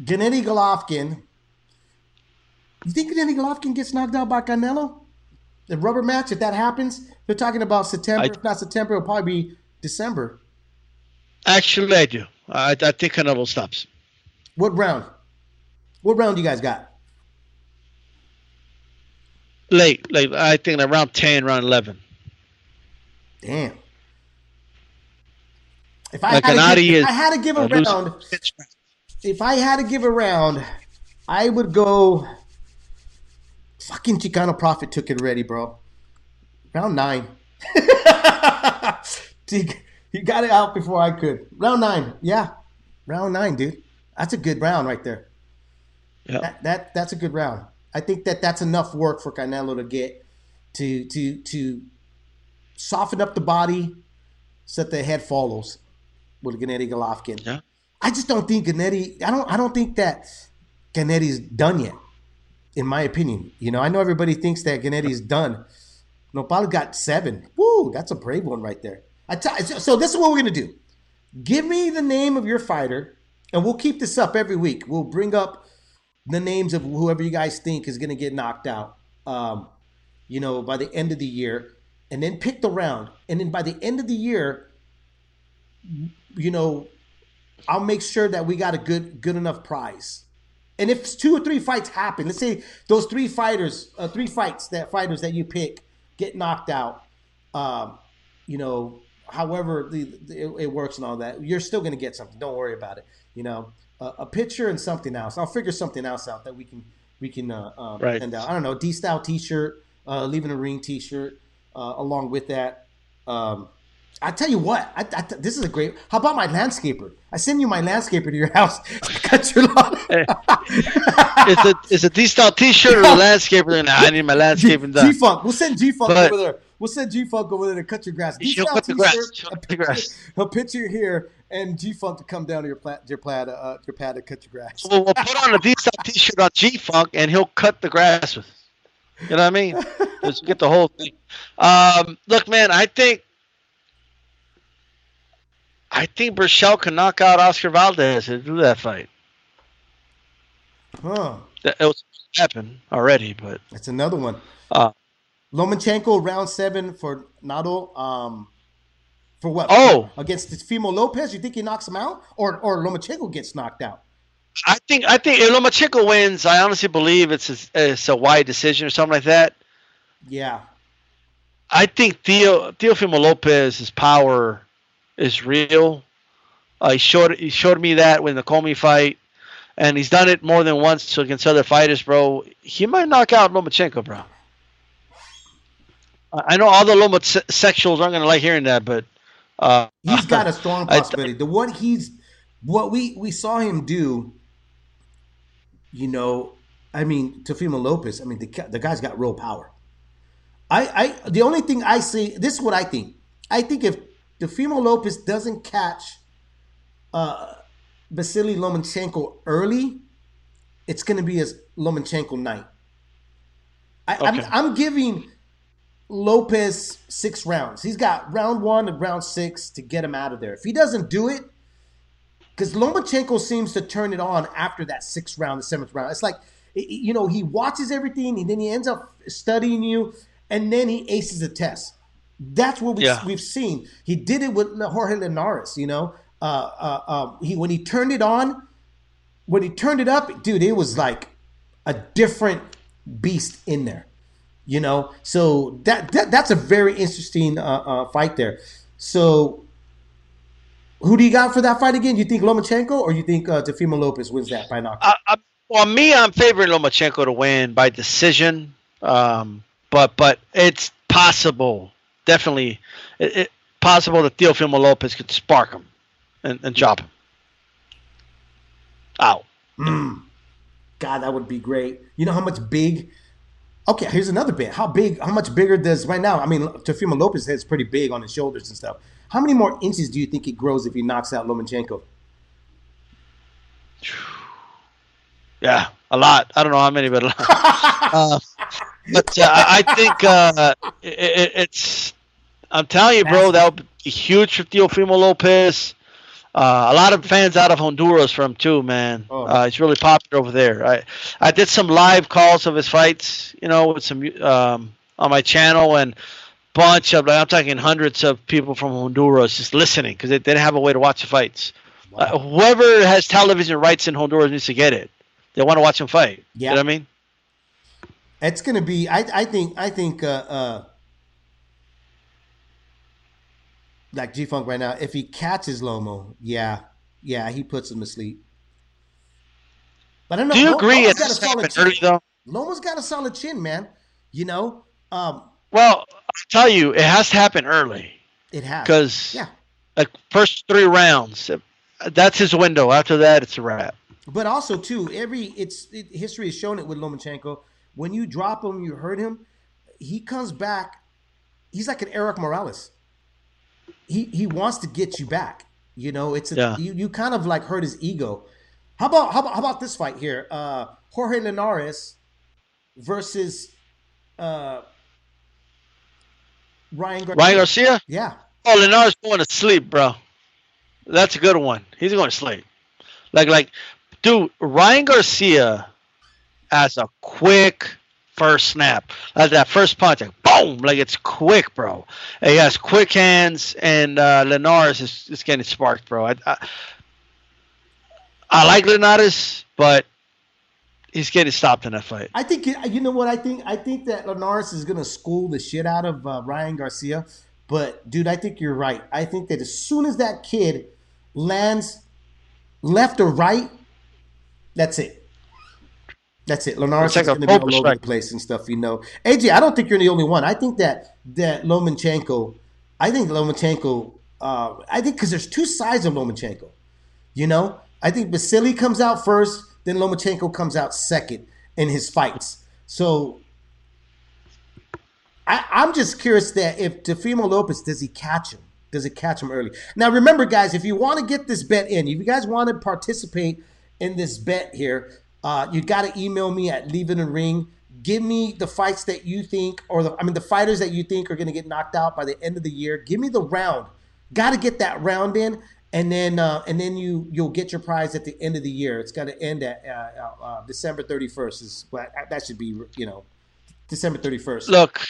Gennady Golovkin. You think Gennady Golovkin gets knocked out by Canelo? The rubber match, if that happens, they're talking about September. I- if not September, it'll probably be December. Actually, I do. I, I think Canelo stops. What round? What round you guys got? Late, late. I think around ten, around eleven. Damn. If I, Like had, to give, if I had to give a round, if I had to give a round, I would go. Fucking Chicano Prophet took it ready, bro. Round nine. he got it out before I could. Round nine, yeah, round nine, dude. That's a good round right there. Yeah. That, that that's a good round. I think that that's enough work for Canelo to get to to to soften up the body, so that the head follows with Gennady Golovkin. Yeah. I just don't think Gennady. I don't. I don't think that Gennady's done yet. In my opinion, you know, I know everybody thinks that Gennady's done. Nopal got seven. Woo, that's a brave one right there. So, this is what we're gonna do. Give me the name of your fighter, and we'll keep this up every week. We'll bring up the names of whoever you guys think is going to get knocked out. Um, you know, by the end of the year, and then pick the round, and then by the end of the year, you know, I'll make sure that we got a good good enough prize. And if two or three fights happen, let's say those three fighters, uh, three fights that fighters that you pick get knocked out, um, you know, however the, it, it, works and all that, you're still going to get something. Don't worry about it. You know, uh, a picture and something else. I'll figure something else out that we can we can uh, um, right. And I don't know, D style T-shirt, uh, leaving a ring T-shirt, uh, along with that. Um, I tell you what, I, I, this is a great. How about my landscaper? I send you my landscaper to your house. cut your lawn. hey, it's a it's a D style T-shirt or a landscaper. Nah, I need my landscaping done. G Funk, we'll send G Funk over there. We'll send G Funk over there to cut your grass. She'll cut the grass. She'll cut the grass. He'll picture here, and G Funk to come down to your plat, your plat, uh, your pad to cut your grass. So we'll put on a D style T-shirt on G Funk, and he'll cut the grass with. You know what I mean? Just get the whole thing. Um, look, man, I think I think Berchelt can knock out Oscar Valdez and do that fight. Huh. It was happened already, but that's another one. Uh, Lomachenko round seven for Nato. Um, for what? Oh, against Teofimo Lopez. You think he knocks him out, or or Lomachenko gets knocked out? I think I think if Lomachenko wins, I honestly believe it's a, it's a wide decision or something like that. Yeah. I think Theo Teofimo Lopez's power is real. Uh, he showed he showed me that with the Commey fight, and he's done it more than once against other fighters, bro. He might knock out Lomachenko, bro. I know all the Lomachenko aren't gonna like hearing that, but uh, he's got a strong possibility. the what he's what we we saw him do. You know, I mean, Teofimo Lopez. I mean, the the guy's got real power. I I the only thing I see this is what I think. I think if Teofimo Lopez doesn't catch uh, Vasily Lomachenko early, it's going to be a Lomachenko night. I, okay. I'm, I'm giving Lopez six rounds. He's got round one and round six to get him out of there. If he doesn't do it, because Lomachenko seems to turn it on after that sixth round, the seventh round. It's like, you know, he watches everything and then he ends up studying you and then he aces the test. That's what we, yeah. we've seen. He did it with Jorge Linares. You know, uh, uh, uh, he when he turned it on, when he turned it up, dude, it was like a different beast in there. You know, so that, that that's a very interesting uh, uh, fight there. So, who do you got for that fight again? You think Lomachenko or you think uh, Teofimo Lopez wins that by knockout? Uh, well, me, I'm favoring Lomachenko to win by decision. Um, but but it's possible definitely it, it, possible that Teofimo Lopez could spark him and, and chop him out. Mm. God, that would be great. You know how much big? Okay, here's another bit. How big? How much bigger does right now? I mean, Teofimo Lopez is pretty big on his shoulders and stuff. How many more inches do you think he grows if he knocks out Lomachenko? Yeah, a lot. I don't know how many, but a lot. uh, but uh, I think uh, it, it's. I'm telling you, bro, that would be huge for Teofimo Lopez. Uh, a lot of fans out of Honduras from too, man. Oh. Uh, he's really popular over there. I I did some live calls of his fights, you know, with some um, on my channel and bunch of I'm talking hundreds of people from Honduras just listening because they, didn't have a way to watch the fights. Wow. Uh, whoever has television rights in Honduras needs to get it. They want to watch him fight. Yeah. You know what I mean? It's going to be. I, I think. I think. Uh, uh, like G Funk right now, if he catches Lomo, yeah, yeah, he puts him to sleep. But I don't know. Do you agree? Lomo's got a solid chin. Early, though? Lomo's got a solid chin, man. You know. Um, well, I'll tell you, it has to happen early. It has because yeah, like first three rounds, that's his window. After that, it's a wrap. But also too, every it's it, history has shown it with Lomachenko. When you drop him, you hurt him, he comes back. He's like an Erik Morales. He he wants to get you back. You know, it's a, yeah. you you kind of like hurt his ego. How about how about how about this fight here? Uh, Jorge Linares versus uh, Ryan Garcia. Ryan Garcia? Yeah. Oh, Linares going to sleep, bro. That's a good one. He's going to sleep. Like like, dude, Ryan Garcia has a quick first snap. Like that first punch, like boom, like it's quick, bro. He has quick hands, and uh, Linares is, is getting sparked, bro. I, I, I like Linares, but he's getting stopped in that fight. I think you know what I think. I think that Linares is going to school the shit out of uh, Ryan Garcia. But dude, I think you're right. I think that as soon as that kid lands left or right, that's it. That's it. Linares is going to be all over the place and stuff. You know, AJ. I don't think you're the only one. I think that that Lomachenko. I think Lomachenko. Uh, I think because there's two sides of Lomachenko. You know, I think Vasily comes out first, then Lomachenko comes out second in his fights. So I, I'm just curious that if Teofimo Lopez does he catch him? Does it catch him early? Now remember, guys, if you want to get this bet in, if you guys want to participate in this bet here, uh, you got to email me at Leave in Ring. Give me the fights that you think, or the, I mean, the fighters that you think are going to get knocked out by the end of the year. Give me the round. Got to get that round in, and then uh, and then you you'll get your prize at the end of the year. It's going to end at uh, uh, uh December thirty first. Is that should be you know December thirty first. Look,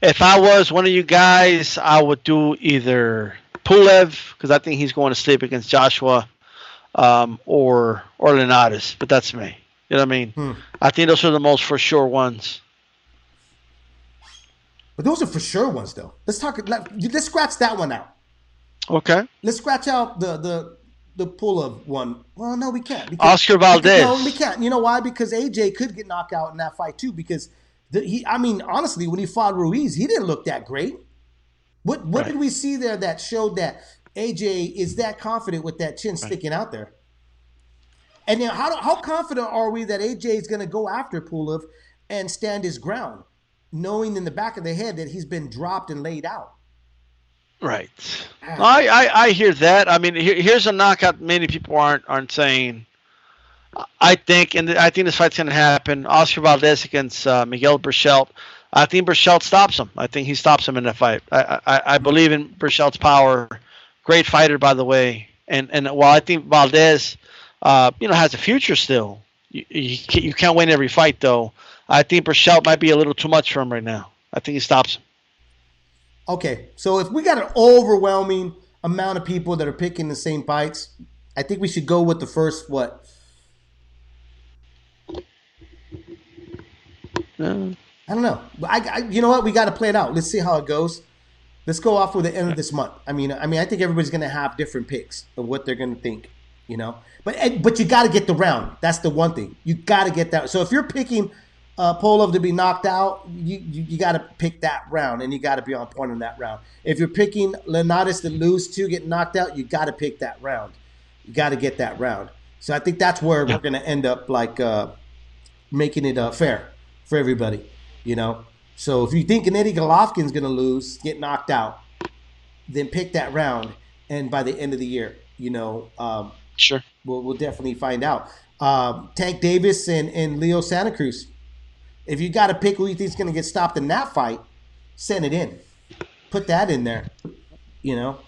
if I was one of you guys, I would do either Pulev because I think he's going to sleep against Joshua, um, or or Linares. But that's me. You know what I mean? Hmm. I think those are the most for sure ones. But those are for sure ones, though. Let's talk. Let, let's scratch that one out. Okay. Let's scratch out the the the Pulev one. Well, no, we can't. Because, Oscar Valdez. Because, no, we can't. You know why? Because AJ could get knocked out in that fight too. Because the, he, I mean, honestly, when he fought Ruiz, he didn't look that great. What what right. did we see there that showed that AJ is that confident with that chin right. sticking out there? And then how how confident are we that AJ is going to go after Pulev and stand his ground, knowing in the back of the head that he's been dropped and laid out? Right. I, I, I hear that. I mean, here, here's a knockout. Many people aren't aren't saying. I think, and I think this fight's going to happen. Oscar Valdez against uh, Miguel Berchelt. I think Berchelt stops him. I think he stops him in that fight. I, I, I believe in Berchelt's power. Great fighter, by the way. And and while I think Valdez, uh, you know, has a future still, you, you, you can't win every fight though. I think Berchelt might be a little too much for him right now. I think he stops him. Okay, so if we got an overwhelming amount of people that are picking the same fights, I think we should go with the first what? I don't know. I, I, you know what? We got to play it out. Let's see how it goes. Let's go off with the end of this month. I mean, I mean, I think everybody's going to have different picks of what they're going to think. You know, but but you got to get the round. That's the one thing. You got to get that. So if you're picking uh, Pulev to be knocked out, you, you, you got to pick that round, and you got to be on point on that round. If you're picking Linares to lose to get knocked out, you got to pick that round. You got to get that round. So I think that's where we're going to end up, like uh, making it uh, fair for everybody. You know. So if you think Eddie Golovkin's going to lose, get knocked out, then pick that round, and by the end of the year, you know, um, sure, we'll, we'll definitely find out. Um, Tank Davis and, and Leo Santa Cruz if you got to pick who you think is going to get stopped in that fight, send it in. Put that in there. You know.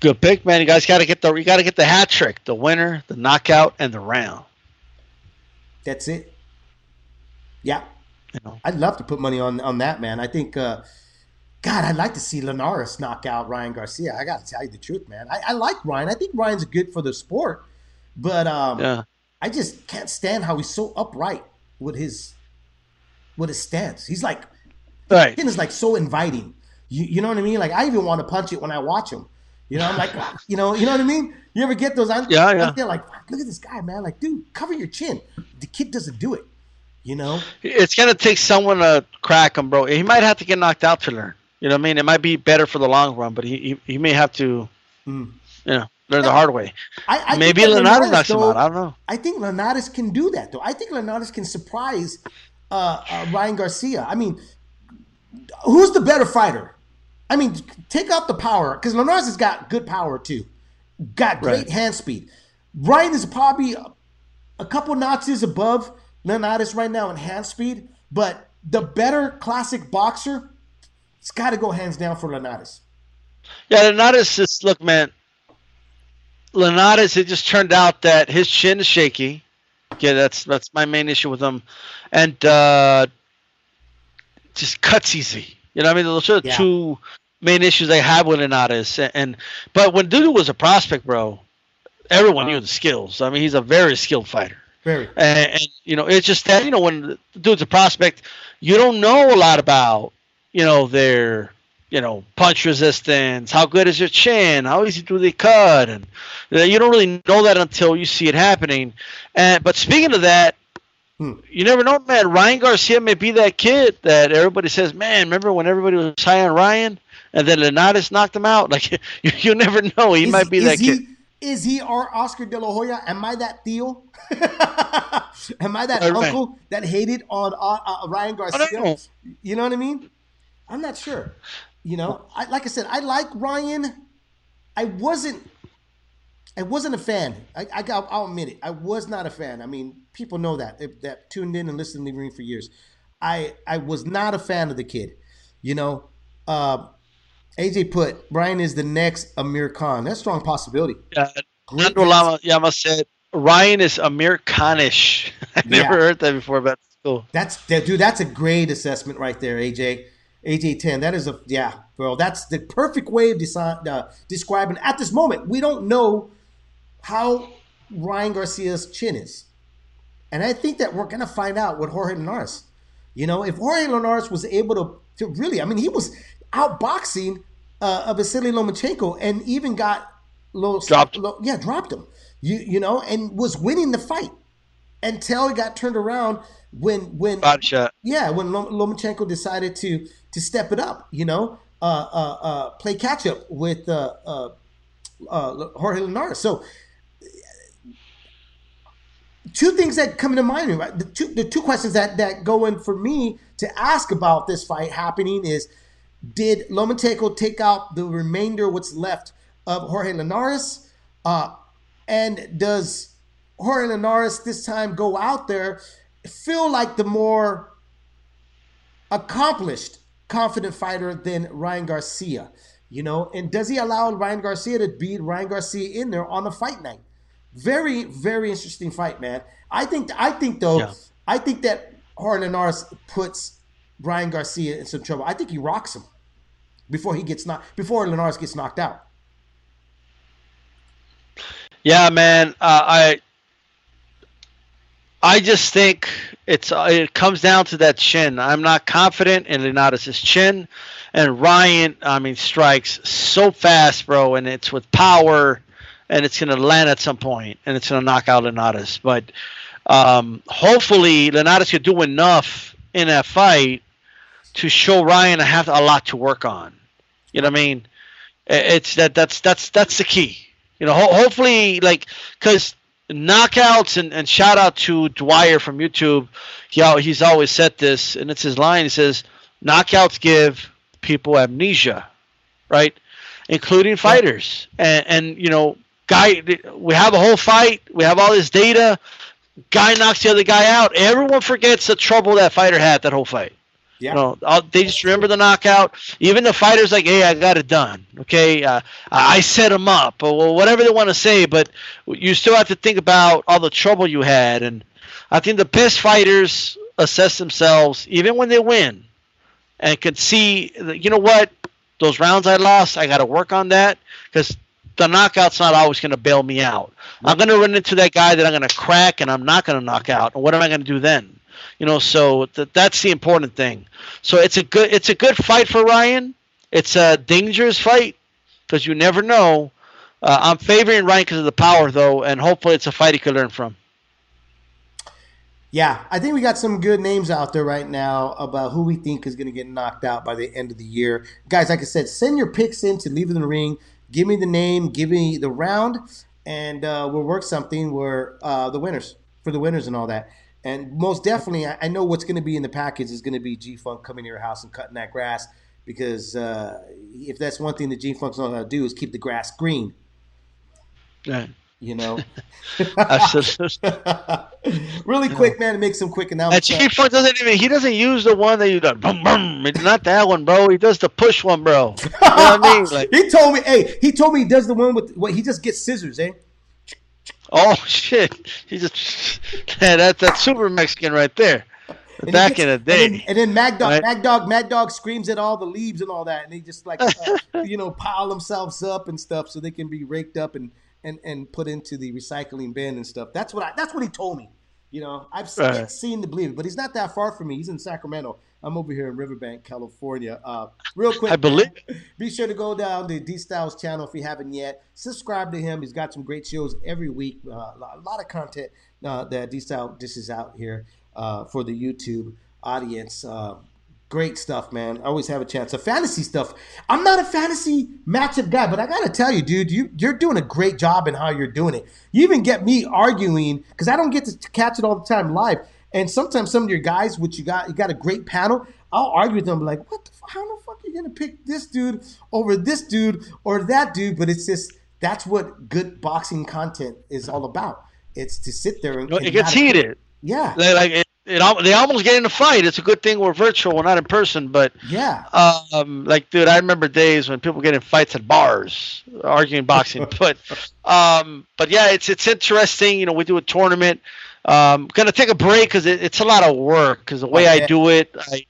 Good pick, man. You guys got to get the you got to get the hat trick, the winner, the knockout, and the round. That's it. Yeah. You know. I'd love to put money on on that, man. I think. Uh, God, I'd like to see Linares knock out Ryan Garcia. I got to tell you the truth, man. I, I, like Ryan. I think Ryan's good for the sport, but um, yeah. I just can't stand how he's so upright with his with his stance. He's like, right. is like so inviting. You, you know what I mean? Like I even want to punch it when I watch him. You know, I'm like, you know, you know what I mean? You ever get those? I'm, yeah, yeah. They're like, look at this guy, man. Like, dude, cover your chin. The kid doesn't do it. You know, it's gonna take someone to crack him, bro. He might have to get knocked out to learn. You know what I mean? It might be better for the long run, but he he, he may have to, mm. you know, learn the hard way. I, I Maybe Linares knocks though, him out. I don't know. I think Linares can do that, though. I think Linares can surprise uh, uh, Ryan Garcia. I mean, who's the better fighter? I mean, take out the power because Linares has got good power too, got great right. hand speed. Ryan is probably a, a couple notches above Linares right now in hand speed, but the better classic boxer, it's got to go hands down for Linares. Yeah, Linares is look, man Linares, it just turned out that his chin is shaky. Yeah, that's that's my main issue with him, and uh, just cuts easy. You know, what I mean, those are the Yeah. two main issues I have with Linares. And, and but when Dudu was a prospect, bro, everyone knew the skills. I mean, he's a very skilled fighter. Very. And, and you know, it's just that you know when the dude's a prospect, you don't know a lot about you know their you know punch resistance, how good is your chin, how easy do they cut, and uh, you don't really know that until you see it happening. And but speaking of that. Hmm. You never know, man. Ryan Garcia may be that kid that everybody says, "Man, remember when everybody was high on Ryan, and then Linares knocked him out?" Like you, you never know. He Is- might be that he, kid. Is he our Oscar De La Hoya? Am I that Theo? Am I that Right, uncle that hated on uh, uh, Ryan Garcia? know. You know what I mean? I'm not sure. You know, I, like I said, I like Ryan. I wasn't. I wasn't a fan. I, I got, I'll admit it. I was not a fan. I mean, people know that if- that tuned in and listened to the ring for years. I I was not a fan of the kid. You know, uh, AJ put Brian is the next Amir Khan. That's a strong possibility. Nando Lama Yama said Ryan is Amir Khanish. I never Yeah. heard that before, but it's cool. That's that, dude. That's a great assessment right there, AJ. AJ ten. That is a yeah, bro. That's the perfect way of desi- uh, describing. At this moment, we don't know how Ryan Garcia's chin is, and I think that we're gonna find out with Jorge Linares. You know, if Jorge Linares was able to, to really, I mean, he was outboxing uh, of Vasily Lomachenko and even got low, Dropped. low- yeah, dropped him. You you know, and was winning the fight until he got turned around when when yeah, when Lomachenko decided to to step it up, you know, uh, uh, uh, play catch up with uh, uh, uh, Jorge Linares. So, two things that come to mind, right? The two the two questions that that go in for me to ask about this fight happening is: Did Lomachenko take out the remainder, what's left of Jorge Linares? Uh, and does Jorge Linares this time go out there feel like the more accomplished, confident fighter than Ryan Garcia? You know, and does he allow Ryan Garcia to beat Ryan Garcia in there on a fight night? Very, very interesting fight, man. I think, I think though, Yeah. I think that Jorge Linares puts Ryan Garcia in some trouble. I think he rocks him before he gets knocked, before Linares gets knocked out. Yeah, man. Uh, I I just think it's uh, it comes down to that chin. I'm not confident in Linares' chin, and Ryan. I mean, strikes so fast, bro, and it's with power, and it's gonna land at some point, and it's gonna knock out Linares. But um, hopefully, Linares could do enough in that fight to show Ryan I have a lot to work on. You know what I mean? It's that that's that's that's the key. You know, ho- hopefully, like, because knockouts and, and shout out to Dwyer from YouTube. He he's always said this, and it's his line. He says, "Knockouts give people amnesia, right, including fighters." And and you know, guy, we have a whole fight. We have all this data. Guy knocks the other guy out. Everyone forgets the trouble that fighter had that whole fight. Yeah. You know, they just remember the knockout. Even the fighters like, hey, I got it done. Okay, uh, I set them up, or whatever they want to say. But you still have to think about all the trouble you had. And I think the best fighters assess themselves even when they win, and can see, you know what, those rounds I lost, I got to work on that because the knockout's not always going to bail me out. I'm going to run into that guy that I'm going to crack, and I'm not going to knock out. And what am I going to do then? You know, so th- that's the important thing. So it's a good it's a good fight for Ryan. It's a dangerous fight because you never know. Uh, I'm favoring Ryan because of the power, though, and hopefully it's a fight he could learn from. Yeah, I think we got some good names out there right now about who we think is going to get knocked out by the end of the year. Guys, like I said, send your picks in to Leave in the Ring. Give me the name, give me the round, and uh, we'll work something where uh, the winners, for the winners and all that. And most definitely, I, I know what's going to be in the package is going to be G Funk coming to your house and cutting that grass because uh, if that's one thing that G Funk's know how to do is keep the grass green. Right. You know. Really quick, man, to make some quick And announcements. Chief Point doesn't even he doesn't use the one that you do boom boom. It's not that one, bro. He does the push one, bro. You know what I mean? Like, he told me, hey, he told me he does the one with what he just gets scissors, eh? Oh shit. He just yeah, that's that's super Mexican right there. And Back gets- in the And then, day. and then Mad Dog, Right. Mad Dog, Mad Dog screams at all the leaves and all that, and they just like, uh, you know, pile themselves up and stuff so they can be raked up and and and put into the recycling bin and stuff. That's what I. That's what he told me. You know, I've se- Right. seen the believe it, but he's not that far from me. He's in Sacramento. I'm over here in Riverbank, California. Uh, real quick, I believe be sure to go down to D Styles channel if you haven't yet. Subscribe to him. He's got some great shows every week. Uh, a lot of content uh, that D Style dishes out here uh, for the YouTube audience. Uh, great stuff, man. I always have a chance. The fantasy stuff. I'm not a fantasy matchup guy, but I gotta tell you, dude, you you're doing a great job in how you're doing it. You even get me arguing because I don't get to catch it all the time live. And sometimes some of your guys, which you got, you got a great panel. I'll argue with them like, what? The, fuck? how the fuck are you gonna pick this dude over this dude or that dude? But it's just that's what good boxing content is all about. It's to sit there and, and it gets heated. Yeah, They like it, it they almost get in a fight. It's a good thing we're virtual, we're not in person, but yeah. um like dude i remember days when people get in fights at bars arguing boxing but um but yeah it's it's interesting you know we do a tournament um gonna take a break because it, it's a lot of work because the way I i do it i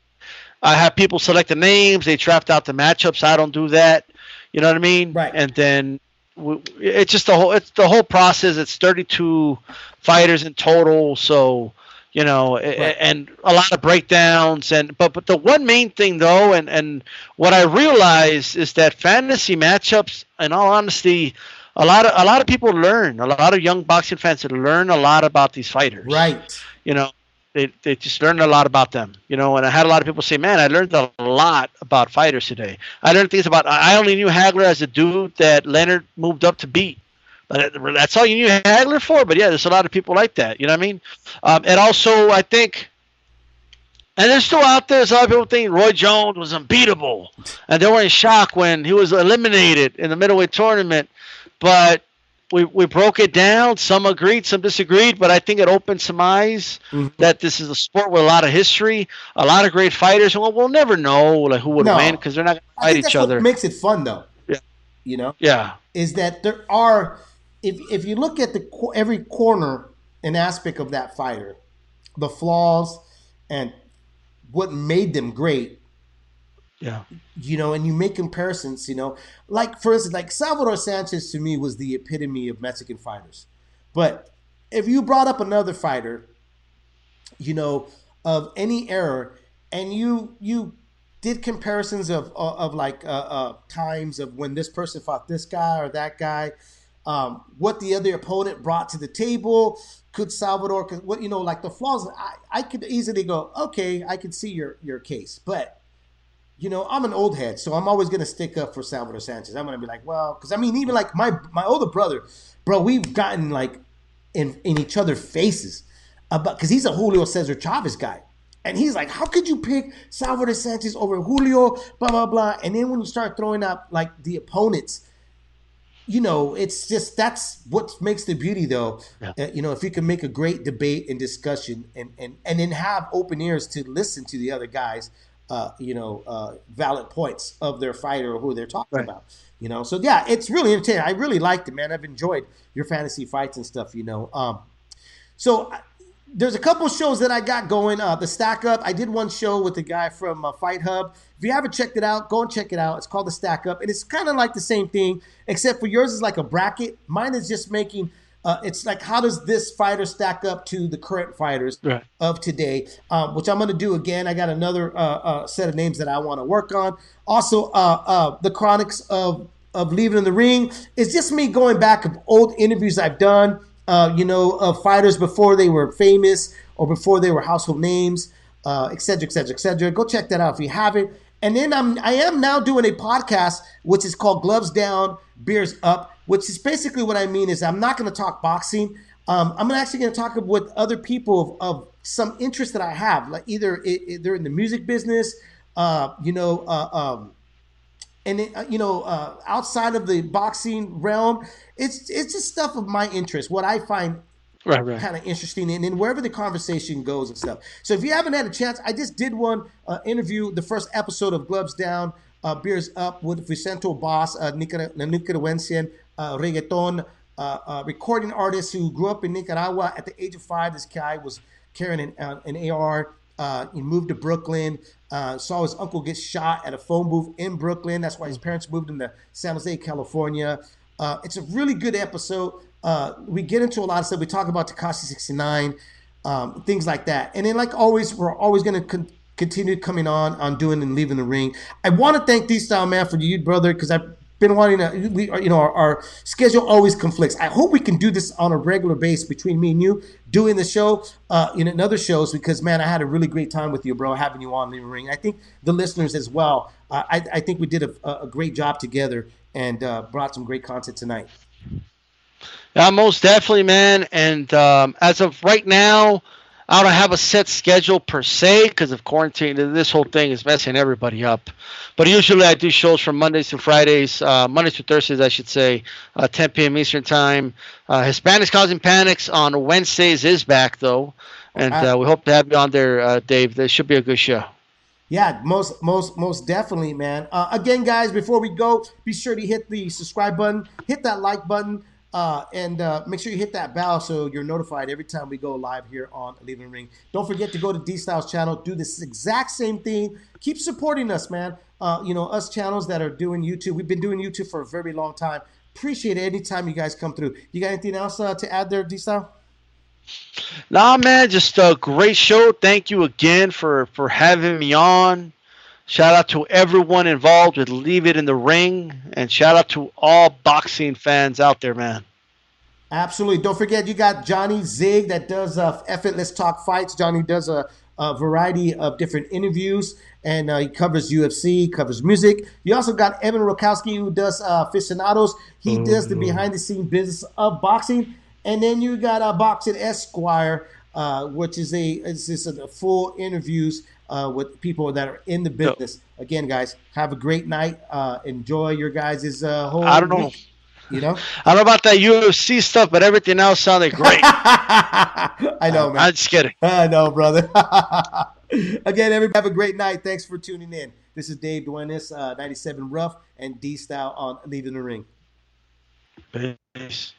i have people select the names they draft out the matchups i don't do that you know what i mean Right. and then we, it's just the whole it's the whole process it's 32 fighters in total so you know Right. and a lot of breakdowns and but but the one main thing though and and what i realize is that fantasy matchups in all honesty a lot of a lot of people learn a lot of young boxing fans learn a lot about these fighters Right. you know they, they just learned a lot about them you know and i had a lot of people say man i learned a lot about fighters today i learned things about i only knew hagler as a dude that leonard moved up to beat but that's all you knew hagler for but yeah there's a lot of people like that you know what i mean um, and also i think and they're still out there. There's a lot of people think Roy Jones was unbeatable, and they were in shock when he was eliminated in the middleweight tournament. But we we broke it down. Some agreed, some disagreed. But I think it opened some eyes Mhm. that this is a sport with a lot of history, a lot of great fighters, and we'll, we'll never know like who would No. win because they're not going to fight each other. what makes it fun, though. Yeah. You know, yeah, is that there are if if you look at the every corner and aspect of that fighter, the flaws and what made them great, yeah, you know, and you make comparisons, you know, like for instance, like Salvador Sanchez to me was the epitome of Mexican fighters. But if you brought up another fighter, you know, of any era, and you you did comparisons of of, like uh, uh, times of when this person fought this guy or that guy, um, what the other opponent brought to the table. Could Salvador, what you know, like the flaws? I, I could easily go, okay, I can see your your case, but you know, I'm an old head, so I'm always gonna stick up for Salvador Sanchez. I'm gonna be like, well, because I mean, even like my my older brother, bro, we've gotten like in in each other's faces about because he's a Julio Cesar Chavez guy, and he's like, how could you pick Salvador Sanchez over Julio? Blah blah blah. And then when you start throwing up like the opponents, you know, it's just that's what makes the beauty, though. Yeah. Uh, you know, if you can make a great debate and discussion, and and and then have open ears to listen to the other guys, uh, you know, uh, valid points of their fighter or who they're talking Right. about. You know, so yeah, it's really entertaining. I really liked it, man. I've enjoyed your fantasy fights and stuff. You know, um, so I- there's a couple shows that I got going. Uh, the Stack Up. I did one show with the guy from uh, Fight Hub. If you haven't checked it out, go and check it out. It's called the Stack Up, and it's kind of like the same thing, except for yours is like a bracket. Mine is just making. Uh, it's like how does this fighter stack up to the current fighters Right. of today, um, which I'm going to do again. I got another uh, uh, set of names that I want to work on. Also, uh, uh, the Chronics of of Leaving in the Ring is just me going back of old interviews I've done. Uh, you know, of fighters before they were famous or before they were household names, uh, et cetera, et cetera, et cetera. Go check that out if you haven't. And then I'm I am now doing a podcast which is called Gloves Down, Beers Up, which is basically what I mean is I'm not going to talk boxing. Um, I'm actually going to talk with other people of, of some interest that I have, like either it, it- they're in the music business, uh, you know, uh, um, and it, uh, you know, uh, outside of the boxing realm, it's it's just stuff of my interest. What I find Right, right. kind of interesting and then wherever the conversation goes and stuff so if you haven't had a chance i just did one uh, interview the first episode of gloves down uh, beers up with vicento boss uh, Nicar- uh, reggaeton uh, uh, recording artist who grew up in nicaragua at the age of five this guy was carrying an, uh, an ar uh, he moved to brooklyn uh, saw his uncle get shot at a phone booth in brooklyn that's why his parents moved him to san jose california uh, it's a really good episode. Uh, we get into a lot of stuff. We talk about Tekashi 69, um, things like that. And then, like always, we're always going to con- continue coming on on doing and leaving the ring. I want to thank D Style Man for you, brother, because I've been wanting to. We, you know, our, our schedule always conflicts. I hope we can do this on a regular basis between me and you, doing the show, uh, in another shows. Because man, I had a really great time with you, bro, having you on leaving the ring. I think the listeners as well. Uh, I, I think we did a, a great job together and uh, brought some great content tonight. Yeah, most definitely, man. And um, as of right now, I don't have a set schedule per se because of quarantine. This whole thing is messing everybody up. But usually I do shows from Mondays to Fridays, uh, Mondays to Thursdays, I should say, uh, 10 p.m. Eastern time. Uh, Hispanics causing panics on Wednesdays is back though, and uh, we hope to have you on there, uh, Dave. This should be a good show. Yeah, most most most definitely, man. Uh, again, guys, before we go, be sure to hit the subscribe button, hit that like button, uh, and uh, make sure you hit that bell so you're notified every time we go live here on Leaving Ring. Don't forget to go to D Styles channel, do this exact same thing. Keep supporting us, man. Uh, you know, us channels that are doing YouTube. We've been doing YouTube for a very long time. Appreciate it anytime you guys come through. You got anything else uh, to add there, D Style? Nah, man, just a great show. Thank you again for for having me on. Shout out to everyone involved with Leave It in the Ring, and shout out to all boxing fans out there, man. Absolutely. Don't forget, you got Johnny Zig that does uh, Effortless Talk Fights. Johnny does a, a variety of different interviews, and uh, he covers UFC, covers music. You also got Evan Rokowski who does uh, aficionados. He does the behind the scene business of boxing. And then you got uh, Boxing Esquire, uh, which is a it's just a full interviews uh, with people that are in the business. Again, guys, have a great night. Uh, enjoy your guys' uh, whole. I don't know. week, You know, I don't know about that UFC stuff, but everything else sounded great. I know, man. I'm just kidding. I know, brother. Again, everybody have a great night. Thanks for tuning in. This is Dave Duenez, uh, 97 Rough, and D Style on Leaving the Ring. Peace.